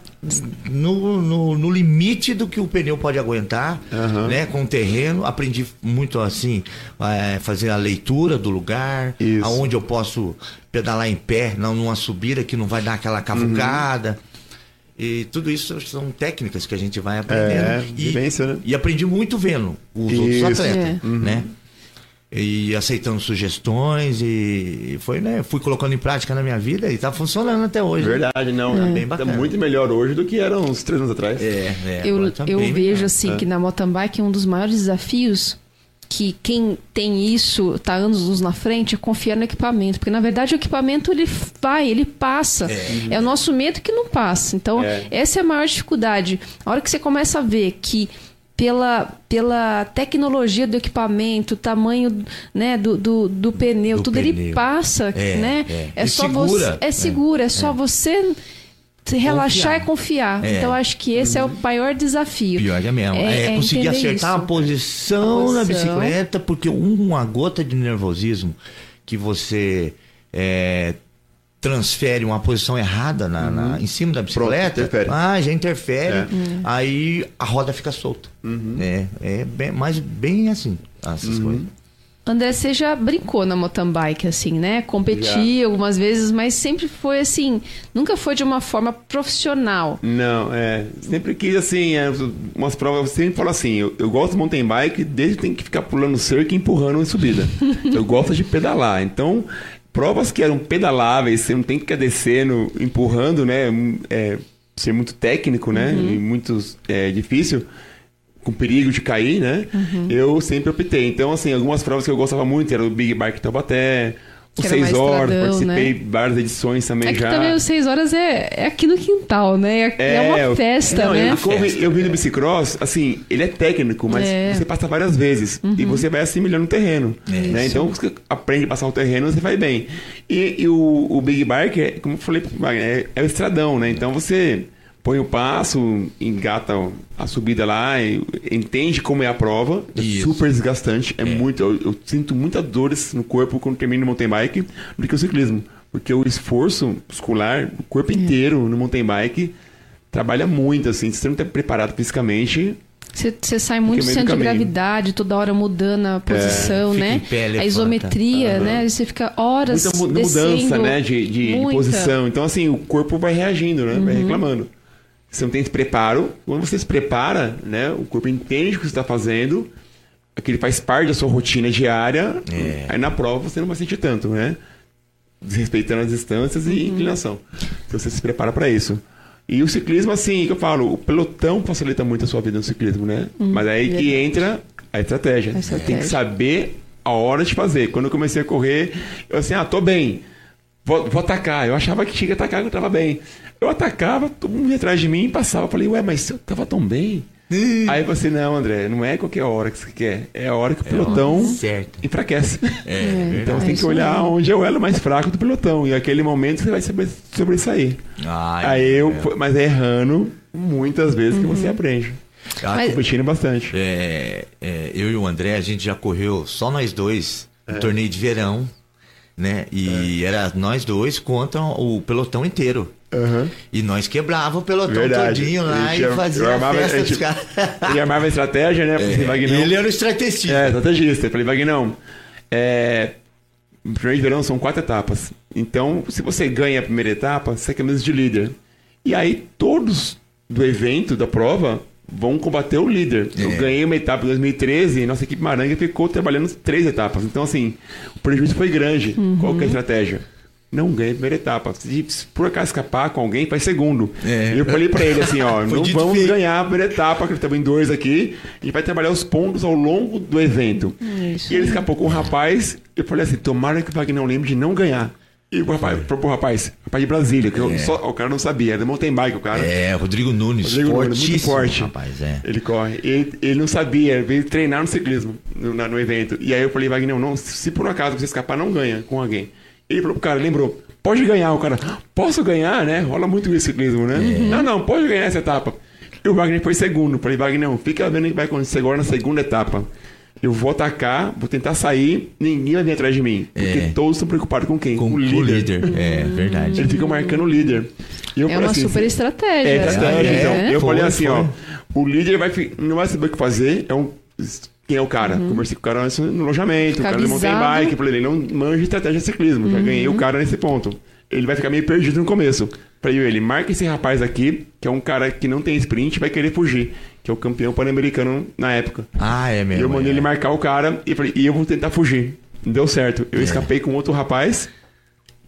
no, no, no limite do que o pneu pode aguentar, Aham. né? Com o terreno. Aprendi muito assim, é, fazer a leitura do lugar, Isso. aonde eu posso pedalar em pé, não numa subida que não vai dar aquela cavucada. E tudo isso são técnicas que a gente vai aprendendo. É, e, vivência, né? e aprendi muito vendo os outros Isso. atletas, É. né? E aceitando sugestões e foi, né? Fui colocando em prática na minha vida e tá funcionando até hoje. né? Verdade, não. Tá bem Tá bacana. muito melhor hoje do que era uns três anos atrás. É, é, Eu, tá eu bem vejo melhor. assim que na mountain bike um dos maiores desafios que quem tem isso, tá anos luz na frente, é confiar no equipamento. Porque na verdade o equipamento ele vai, ele passa. É, o nosso medo que não passa. Então, É. essa é a maior dificuldade. A hora que você começa a ver que pela, pela tecnologia do equipamento, tamanho né, do, do, do pneu, Do tudo ele pneu. passa, É, né? é. É só segura. você. É seguro, é, só você se relaxar Confiar. e confiar. É. Então, acho que esse é o maior desafio. Pior é mesmo. É, É- é conseguir acertar a posição A na posição. bicicleta, porque uma gota de nervosismo que você é, transfere uma posição errada na, na- em cima da bicicleta, interfere. ah, já interfere, É. aí a roda fica solta. É, é bem, mas bem assim, essas coisas. André, você já brincou na mountain bike, assim, né? Competia algumas vezes, mas sempre foi assim, nunca foi de uma forma profissional. Não, é. Sempre quis, assim, é, umas provas, eu sempre falo assim, eu, eu gosto de mountain bike desde que tem que ficar pulando cerca e empurrando em subida. eu gosto de pedalar. Então, provas que eram pedaláveis, você não tem que ficar descendo, empurrando, né? É, ser muito técnico, né? E muito é, difícil. Com perigo de cair, né? Eu sempre optei. Então, assim, algumas provas que eu gostava muito era o Big Bike Taubaté, o Que era mais 6 horas, estradão, participei né? de várias edições também É que já. também os seis horas é, é aqui no quintal, né? É, é uma eu- festa, não, né? Eu, corri- eu vi no bicicross, assim, ele é técnico, mas É. Uhum. você passa várias vezes e você vai assimilando o terreno. né? Então você aprende a passar o terreno, você vai bem. E, e o, o Big Bike, é, como eu falei, é, é o estradão, né? Então você põe o passo, engata a subida lá, e entende como é a prova. É Isso. super desgastante. É, muito. Eu, eu sinto muitas dores no corpo quando termino no mountain bike do que o ciclismo. Porque o esforço muscular, o corpo inteiro no mountain bike, trabalha muito, assim. Se você não está preparado fisicamente, Você, sai muito do centro de gravidade, toda hora mudando a posição, fica né? em pé, a isometria, né? Aí Você fica horas muita mu- descendo. mudança, né, de, de- de posição. Então, assim, o corpo vai reagindo, né? Uhum. Vai reclamando. Você não tem esse preparo. Quando você se prepara, né? O corpo entende o que você está fazendo. Aquilo faz parte da sua rotina diária. É. Aí na prova você não vai sentir tanto, né? Desrespeitando as distâncias Uhum. e inclinação. Então você se prepara para isso. E o ciclismo, assim, que eu falo, o pelotão facilita muito a sua vida no ciclismo, né? Mas aí que Uhum. entra a estratégia. A Você tem estratégia. que saber a hora de fazer. Quando eu comecei a correr, eu assim, ah, tô bem. Vou, vou atacar. Eu achava que tinha que atacar, que eu tava bem. Eu atacava, todo mundo ia atrás de mim e passava. Eu falei, ué, mas eu tava tão bem. Aí você, não, André, não é qualquer hora que você quer. É a hora que o pelotão certa. enfraquece. É, Então É você tem que olhar onde é o elo mais fraco do pelotão. E aquele momento você vai saber sobressair. Ai, Aí eu, é. mas é errando muitas vezes que Uhum. você aprende. Ah, Mas- Competindo bastante. É, é, eu e o André, a gente já correu só nós dois, É. um torneio de verão, né? E era nós dois contra o pelotão inteiro. Aham. E nós quebrava o pelotão Verdade. todinho lá gente e ar- fazia eu a armava- festa a dos gente- caras. Ele armava a estratégia, né? Falei, Vagnão. Ele era o estrategista. É, estrategista. Eu falei, Vagnão, é... primeiro de verão são quatro etapas. Então, se você ganha a primeira etapa, você é camisa de líder. E aí, todos do evento, da prova, vão combater o líder. Eu É. ganhei uma etapa em 2013 e nossa equipe Maranga ficou trabalhando três etapas. Então, assim, o prejuízo foi grande. Qual que é a estratégia? Não ganha a primeira etapa. Se se por acaso escapar com alguém, faz segundo. É. E eu falei pra ele assim, ó, não vamos feito. ganhar a primeira etapa, que estamos em dois aqui. A gente vai trabalhar os pontos ao longo do evento. Isso. E ele escapou com o rapaz. Eu falei assim, tomara que o Wagner não lembre de não ganhar. E o rapaz, pro, pro rapaz, rapaz de Brasília, que eu só, o cara não sabia, era mountain bike o cara. É, Rodrigo Nunes, Rodrigo Nunes, muito forte. rapaz, é. Ele corre. Ele, ele não sabia, ele veio treinar no ciclismo, no, na- no evento. E aí eu falei, Wagner, não, se por um acaso você escapar, não ganha com alguém. Ele falou pro cara, lembrou, pode ganhar. O cara, posso ganhar, né? Rola muito isso ciclismo, né? Não, não, pode ganhar essa etapa. E o Wagner foi segundo. Falei, Wagner, não, fica vendo o que vai acontecer agora na segunda etapa. Eu vou atacar, vou tentar sair, ninguém vai vir atrás de mim. Porque É. todos estão preocupados com quem? Com, Com o líder. É, verdade. Ele fica marcando o líder. E eu É uma assim, super estratégia. é, estratégia, né? então. Eu Foi, falei assim, foi. ó. O líder vai, não vai saber o que fazer. É um, quem é o cara? Conversei com o cara antes no alojamento. Ficar o cara de mountain bike. Falei, ele não manja estratégia de ciclismo. Já ganhei o cara nesse ponto. Ele vai ficar meio perdido no começo. Falei, ele, marca esse rapaz aqui, que é um cara que não tem sprint, vai querer fugir. Que é o campeão pan-americano na época. Ah, é E mesmo. eu mandei é. ele marcar o cara e falei, e eu vou tentar fugir. Deu certo. É. Eu escapei com outro rapaz.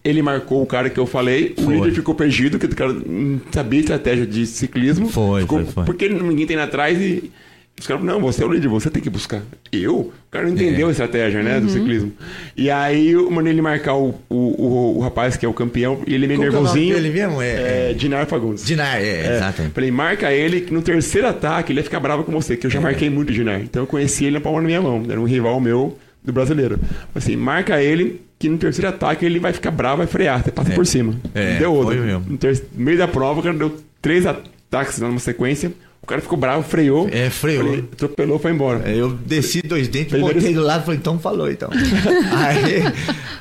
Ele marcou o cara que eu falei. O Foi. líder ficou perdido, porque o cara não sabia estratégia de ciclismo. Foi, Ficou- foi, foi. Porque ninguém tem indo atrás e. Os caras não, você é o líder, você tem que buscar. Eu? O cara não entendeu É. a estratégia, né, do ciclismo. E aí eu mandei ele marcar o, o, o, o rapaz que é o campeão, e ele meio é o nome nervosinho. dele mesmo? É- É, Dinar Fagundes. Dinar, é, É. exato. Falei, marca ele, que no terceiro ataque ele ia ficar bravo com você, que eu já marquei muito o Dinar. Então eu conheci ele na palma da minha mão. Era um rival meu do brasileiro. Falei Assim, marca ele, que no terceiro ataque ele vai ficar bravo, vai frear, você passa por cima. É, deu outro. foi mesmo. No, ter- no meio da prova, o cara deu três ataques numa sequência. O cara ficou bravo, freou. É, freou. Falei, atropelou, foi embora. É, Eu desci dois dentes, Fez botei do lado e falei, então falou então. aí,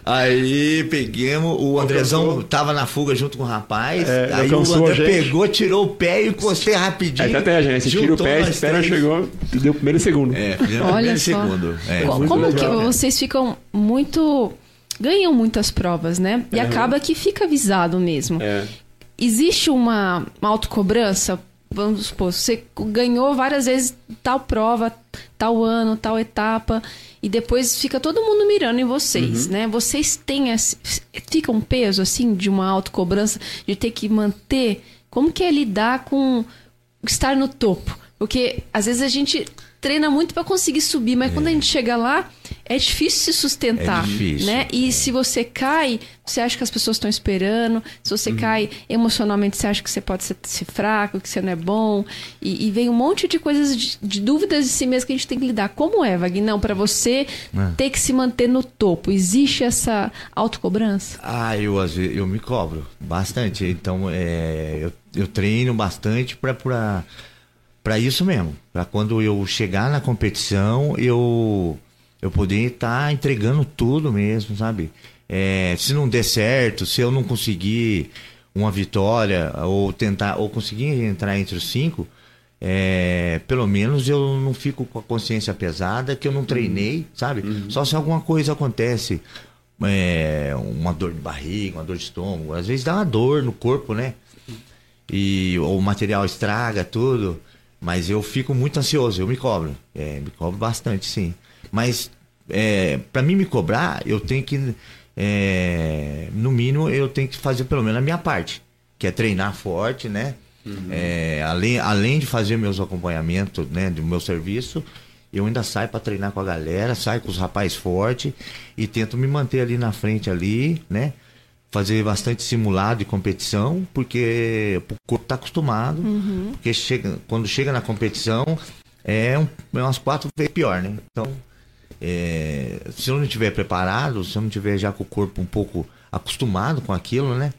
aí peguemos, o Andrezão Alcançou. tava na fuga junto com o rapaz. É, aí o a André gente. pegou, tirou o pé e encostei rapidinho. É estratégia, né? Você tira o pé, espera, chegou, e deu o primeiro e segundo. É, Olha primeiro e só. segundo. É. Como que vocês ficam muito. ganham muitas provas, né? E acaba que fica avisado mesmo. É. Existe uma, uma autocobrança? Vamos supor, você ganhou várias vezes tal prova, tal ano, tal etapa, e depois fica todo mundo mirando em vocês, Uhum. né? Vocês têm esse, fica um peso assim de uma autocobrança de ter que manter. Como que é lidar com estar no topo? Porque às vezes a gente treina muito para conseguir subir, mas quando a gente chega lá, é difícil se sustentar, É difícil, né? E se você cai, você acha que as pessoas estão esperando. Se você cai emocionalmente, você acha que você pode ser, ser fraco, que você não é bom. E, e vem um monte de coisas, de, de dúvidas de si mesmo que a gente tem que lidar. Como é, Wagner? Não, para você É. ter que se manter no topo, existe essa autocobrança? Ah, eu às vezes eu me cobro bastante. Então é, eu, eu treino bastante para para para isso mesmo, para quando eu chegar na competição eu eu poder estar entregando tudo mesmo, sabe? É, se não der certo, se eu não conseguir uma vitória ou tentar ou conseguir entrar entre os cinco, é, pelo menos eu não fico com a consciência pesada que eu não treinei, sabe? Só se alguma coisa acontece, é, uma dor de barriga, uma dor de estômago, às vezes dá uma dor no corpo, né? E ou o material estraga tudo, mas eu fico muito ansioso, eu me cobro, é, me cobro bastante, sim. Mas é, para mim me cobrar, eu tenho que, é, no mínimo, eu tenho que fazer pelo menos a minha parte, que é treinar forte, né? É, além, além de fazer meus acompanhamentos, né, do meu serviço, eu ainda saio para treinar com a galera, saio com os rapazes fortes e tento me manter ali na frente ali, né? Fazer bastante simulado de competição, porque o corpo está acostumado, porque chega, quando chega na competição é, um, é umas quatro vezes pior, né? Então, é, se eu não estiver preparado, se eu não estiver já com o corpo um pouco acostumado com aquilo, né?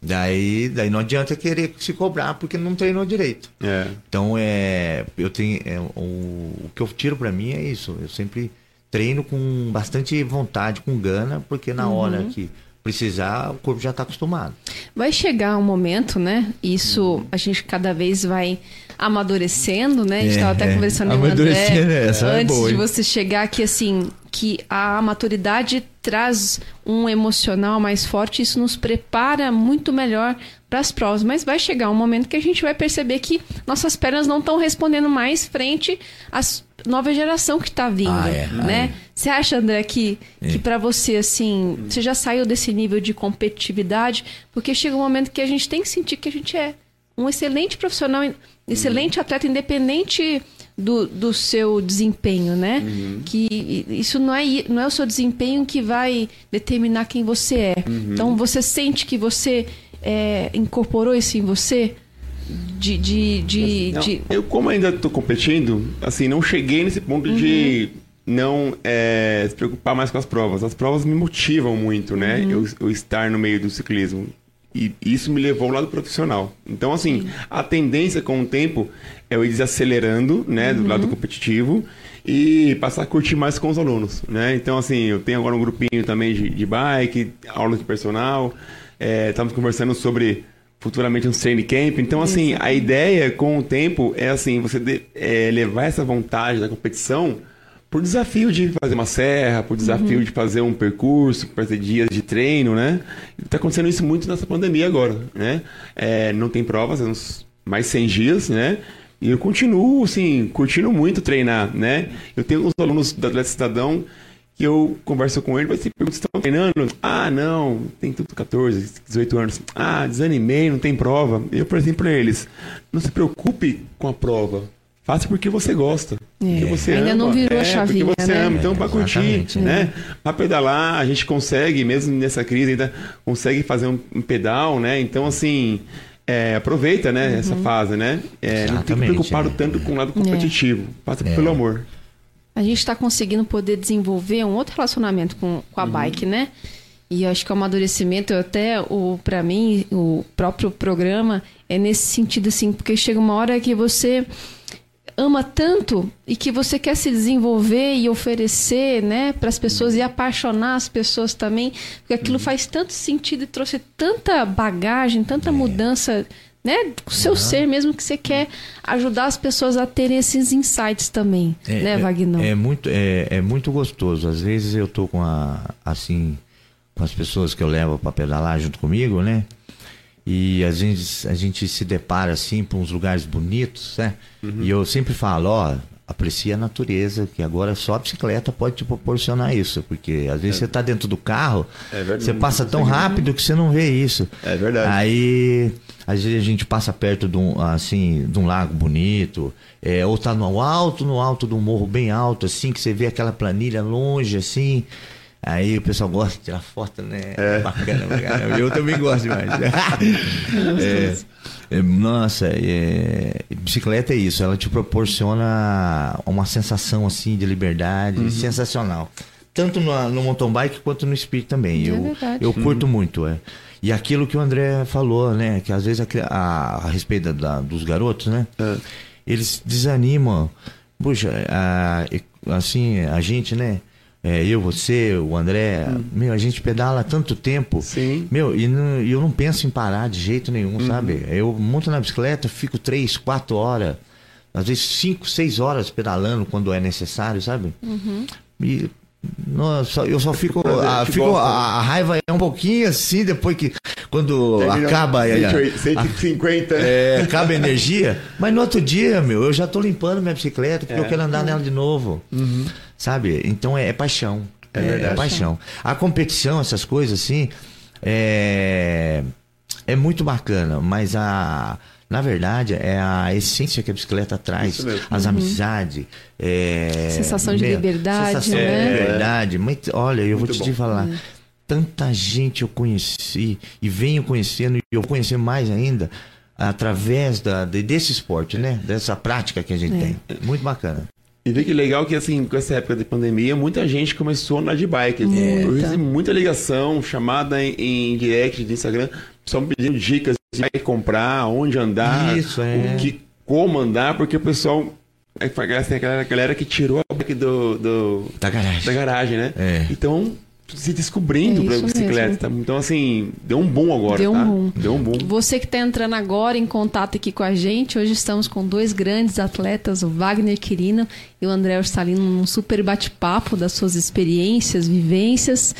Daí, daí não adianta querer se cobrar porque não treinou direito. É. Então é, eu tenho é, o, o que eu tiro pra mim é isso. Eu sempre treino com bastante vontade, com gana, porque na hora que precisar o corpo já está acostumado. Vai chegar um momento, né? Isso a gente cada vez vai amadurecendo, né? A gente É, estava até é. conversando com o André é antes boa, de você chegar aqui, assim, que a maturidade traz um emocional mais forte, isso nos prepara muito melhor para as provas. Mas vai chegar um momento que a gente vai perceber que nossas pernas não estão respondendo mais frente à nova geração que está vindo, Ah, é. né? Você acha, André, que, que para você, assim, você já saiu desse nível de competitividade? Porque chega um momento que a gente tem que sentir que a gente é um excelente profissional, excelente atleta, independente do, do seu desempenho, né? Uhum. Que isso não é, não é o seu desempenho que vai determinar quem você é. Uhum. Então você sente que você é, incorporou isso em você? De. de, de, Não, de- Eu, como ainda estou competindo, assim, não cheguei nesse ponto de não é, se preocupar mais com as provas. As provas me motivam muito, né? Eu, eu estar no meio do ciclismo. E isso me levou ao lado profissional. Então, assim, a tendência com o tempo é eu ir desacelerando, né, do lado competitivo e passar a curtir mais com os alunos, né? Então, assim, eu tenho agora um grupinho também de, de bike, aula de personal, é, estamos conversando sobre futuramente um training camp. Então, assim, a ideia com o tempo é assim, você de- é, levar essa vontade da competição por desafio de fazer uma serra, por desafio de fazer um percurso, fazer dias de treino, né? Está acontecendo isso muito nessa pandemia agora, né? É, não tem provas, é uns mais 100 dias, né? E eu continuo, assim, curtindo muito treinar, né? Eu tenho uns alunos da Atleta Cidadão que eu converso com ele, mas se pergunta, estão treinando? Ah, não, tem tudo 14, 18 anos. Ah, desanimei, não tem prova. Eu, por exemplo, para eles, não se preocupe com a prova. Faça porque você gosta. Porque você Ainda ama. não virou é, a chavinha, Porque você né? ama, então É, para curtir, exatamente, né? Para pedalar, a gente consegue, mesmo nessa crise, ainda consegue fazer um, um pedal, né? Então, assim, é, aproveita, né, essa Uhum. fase, né? É, não fica Exatamente, preocupado é. tanto com o lado competitivo. Faça É. pelo amor. a gente está conseguindo poder desenvolver um outro relacionamento com, com a bike, né? E eu acho que o amadurecimento, até o para mim, o próprio programa é nesse sentido assim, porque chega uma hora que você ama tanto e que você quer se desenvolver e oferecer, né, para as pessoas e apaixonar as pessoas também, porque aquilo faz tanto sentido e trouxe tanta bagagem, tanta mudança, né, com o seu ser mesmo que você quer ajudar as pessoas a terem esses insights também, né, Vagnão? É, muito, é, é muito gostoso. Às vezes eu tô com a, assim, com as pessoas que eu levo para pedalar junto comigo, né? E às vezes a gente se depara assim por uns lugares bonitos, né? Uhum. E eu sempre falo, ó, aprecia a natureza, que agora só a bicicleta pode te proporcionar isso, porque às vezes você tá dentro do carro, É você passa tão rápido que você não vê isso. É verdade. Aí, às vezes a gente passa perto de um, assim, de um lago bonito, é, ou tá no alto, no alto de um morro bem alto, assim, que você vê aquela planilha longe, assim. Aí o pessoal gosta de tirar foto, né? É. Bacana, bacana. Eu também gosto demais. É, é, nossa, é, bicicleta é isso, ela te proporciona uma sensação assim de liberdade sensacional. Tanto no, no mountain bike quanto no speed também. É eu, verdade. eu curto muito, é. E aquilo que o André falou, né? Que às vezes a, a, a respeito da- dos garotos, né? Eles desanimam. Puxa, a- assim, a gente, né? É, eu, você, o André, meu, a gente pedala há tanto tempo. Sim. Meu, e não- eu não penso em parar de jeito nenhum, sabe? Eu monto na bicicleta, fico três, quatro horas, às vezes cinco, seis horas pedalando quando é necessário, sabe? E nossa, eu só fico. Prazer, A, fico a, a raiva é um pouquinho assim, depois que. Quando acaba. aí, a- 150. é, acaba a energia. Mas no outro dia, meu, eu já tô limpando minha bicicleta porque eu quero andar nela de novo. Sabe? Então é, é paixão. É, verdade. paixão. A competição, essas coisas assim, é, é muito bacana, mas a. Na verdade, é a essência que a bicicleta traz, Isso mesmo. as amizades. É, Sensação de liberdade, sensação né? de liberdade. Mas, olha, eu vou Muito te bom. falar. Tanta gente eu conheci e venho conhecendo e eu vou conhecer mais ainda através da, de- desse esporte, né? Dessa prática que a gente tem. Muito bacana. E vê que legal que, assim, com essa época de pandemia, muita gente começou a andar de bike. Eu recebi muita ligação, chamada em, em direct de Instagram, só me pedindo dicas de bike comprar, onde andar, Isso, é. o que, como andar, porque o pessoal. É, tem aquela galera que tirou a bike do, do- Da garagem. da garagem, né? É. Então, se descobrindo É pra isso bicicleta. mesmo. Então, assim, deu um boom agora, Deu um tá? boom. Deu um boom. Você que está entrando agora em contato aqui com a gente, hoje estamos com dois grandes atletas, o Wagner Quirino e o André Orsalino, num super bate-papo das suas experiências, vivências.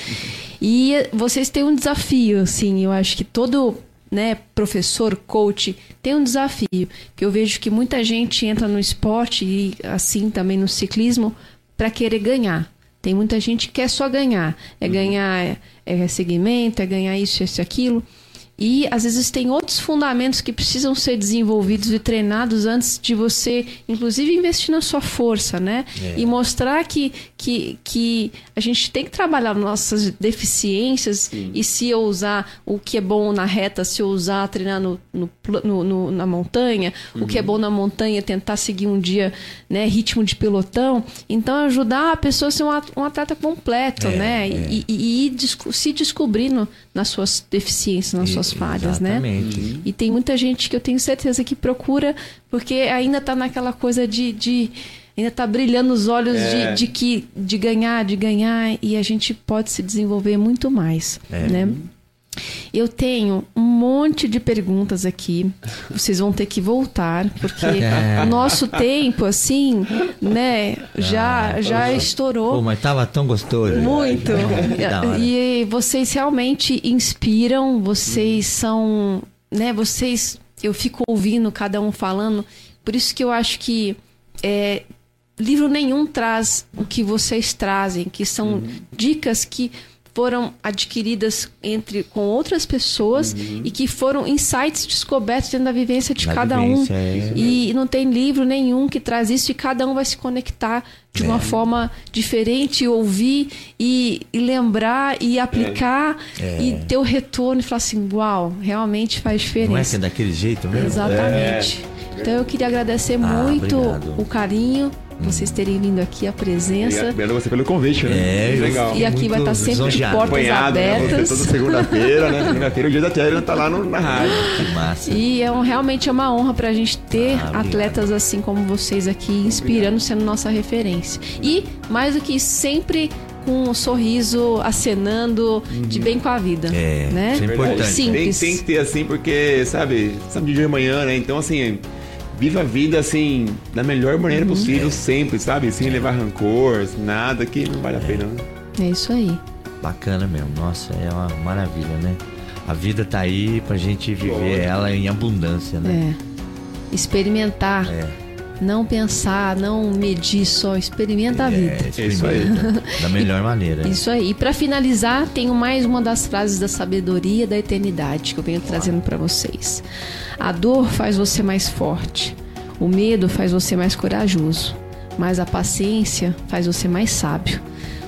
E vocês têm um desafio, assim, eu acho que todo né, professor, coach, tem um desafio. Que eu vejo que muita gente entra no esporte e assim também no ciclismo para querer ganhar. Tem muita gente que quer só ganhar. É ganhar é, é segmento, é ganhar isso, isso, aquilo. E às vezes tem outros fundamentos que precisam ser desenvolvidos e treinados antes de você, inclusive, investir na sua força, né? É. E mostrar que, que, que a gente tem que trabalhar nossas deficiências Sim. e se eu usar o que é bom na reta, se eu usar treinar no, no, no, no na montanha, uhum. o que é uhum. bom na montanha, tentar seguir um dia né, ritmo de pelotão. Então, ajudar a pessoa a ser um atleta completo, é, né? É. E, e, e, se descobrindo nas suas deficiências, nas suas falhas, né? exatamente. né? E tem muita gente que eu tenho certeza que procura, porque ainda está naquela coisa de, de ainda está brilhando os olhos é. de, de, que de ganhar, de ganhar, e a gente pode se desenvolver muito mais, é. né? Eu tenho um monte de perguntas aqui. Vocês vão ter que voltar, porque é. o nosso tempo, assim, né, já, ah, já estourou. Pô, mas tava tão gostoso. Muito. e, e vocês realmente inspiram, vocês são, né, vocês. Eu fico ouvindo cada um falando. Por isso que eu acho que é, livro nenhum traz o que vocês trazem, que são uhum. dicas que foram adquiridas entre com outras pessoas uhum. e que foram insights descobertos dentro da vivência de cada vivência, um. É. E não tem livro nenhum que traz isso e cada um vai se conectar de uma é. forma diferente, ouvir e, e lembrar e aplicar é. e ter o retorno e falar assim, uau, realmente faz diferença. Não é que é daquele jeito mesmo? Exatamente. É. Então eu queria agradecer ah, muito obrigado. o carinho vocês terem vindo aqui, a presença. Obrigado você pelo convite, né? É, legal. E aqui vai estar sempre de portas né? abertas. Né? toda segunda-feira, né? Segunda-feira, o dia da Térina tá lá no, na rádio. Que massa. E é um, realmente é uma honra pra gente ter ah, atletas assim como vocês aqui, inspirando, obrigado. sendo nossa referência. E, mais do que isso, sempre com um sorriso acenando uhum. de bem com a vida. É, né? É importante. Simples. Tem, tem que ter assim, porque, sabe, sabe de manhã, né? Então, assim, viva a vida assim, da melhor maneira uhum. possível, é. sempre, sabe? Sem levar rancor, nada que não vale a pena. Né? É isso aí. Bacana mesmo, nossa, é uma maravilha, né? A vida tá aí pra gente viver ela em abundância, né? É. Experimentar. É. Não pensar, não medir só, experimenta a vida. É, isso aí. da melhor maneira. Isso aí. E para finalizar, tenho mais uma das frases da sabedoria da eternidade que eu venho trazendo para vocês. A dor faz você mais forte, o medo faz você mais corajoso, mas a paciência faz você mais sábio.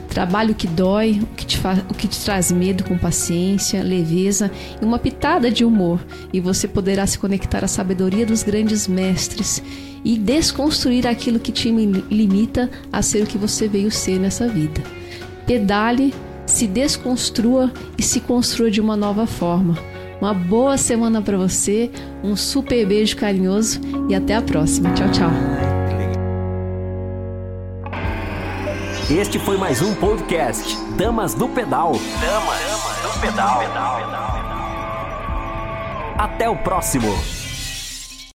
Trabalho que dói, o que, te faz, o que te traz medo com paciência, leveza e uma pitada de humor, e você poderá se conectar à sabedoria dos grandes mestres e desconstruir aquilo que te limita a ser o que você veio ser nessa vida. Pedale, se desconstrua e se construa de uma nova forma uma boa semana para você, um super beijo carinhoso e até a próxima. Tchau, tchau. Este foi mais um podcast Damas do Pedal. Damas do Pedal. Até o próximo.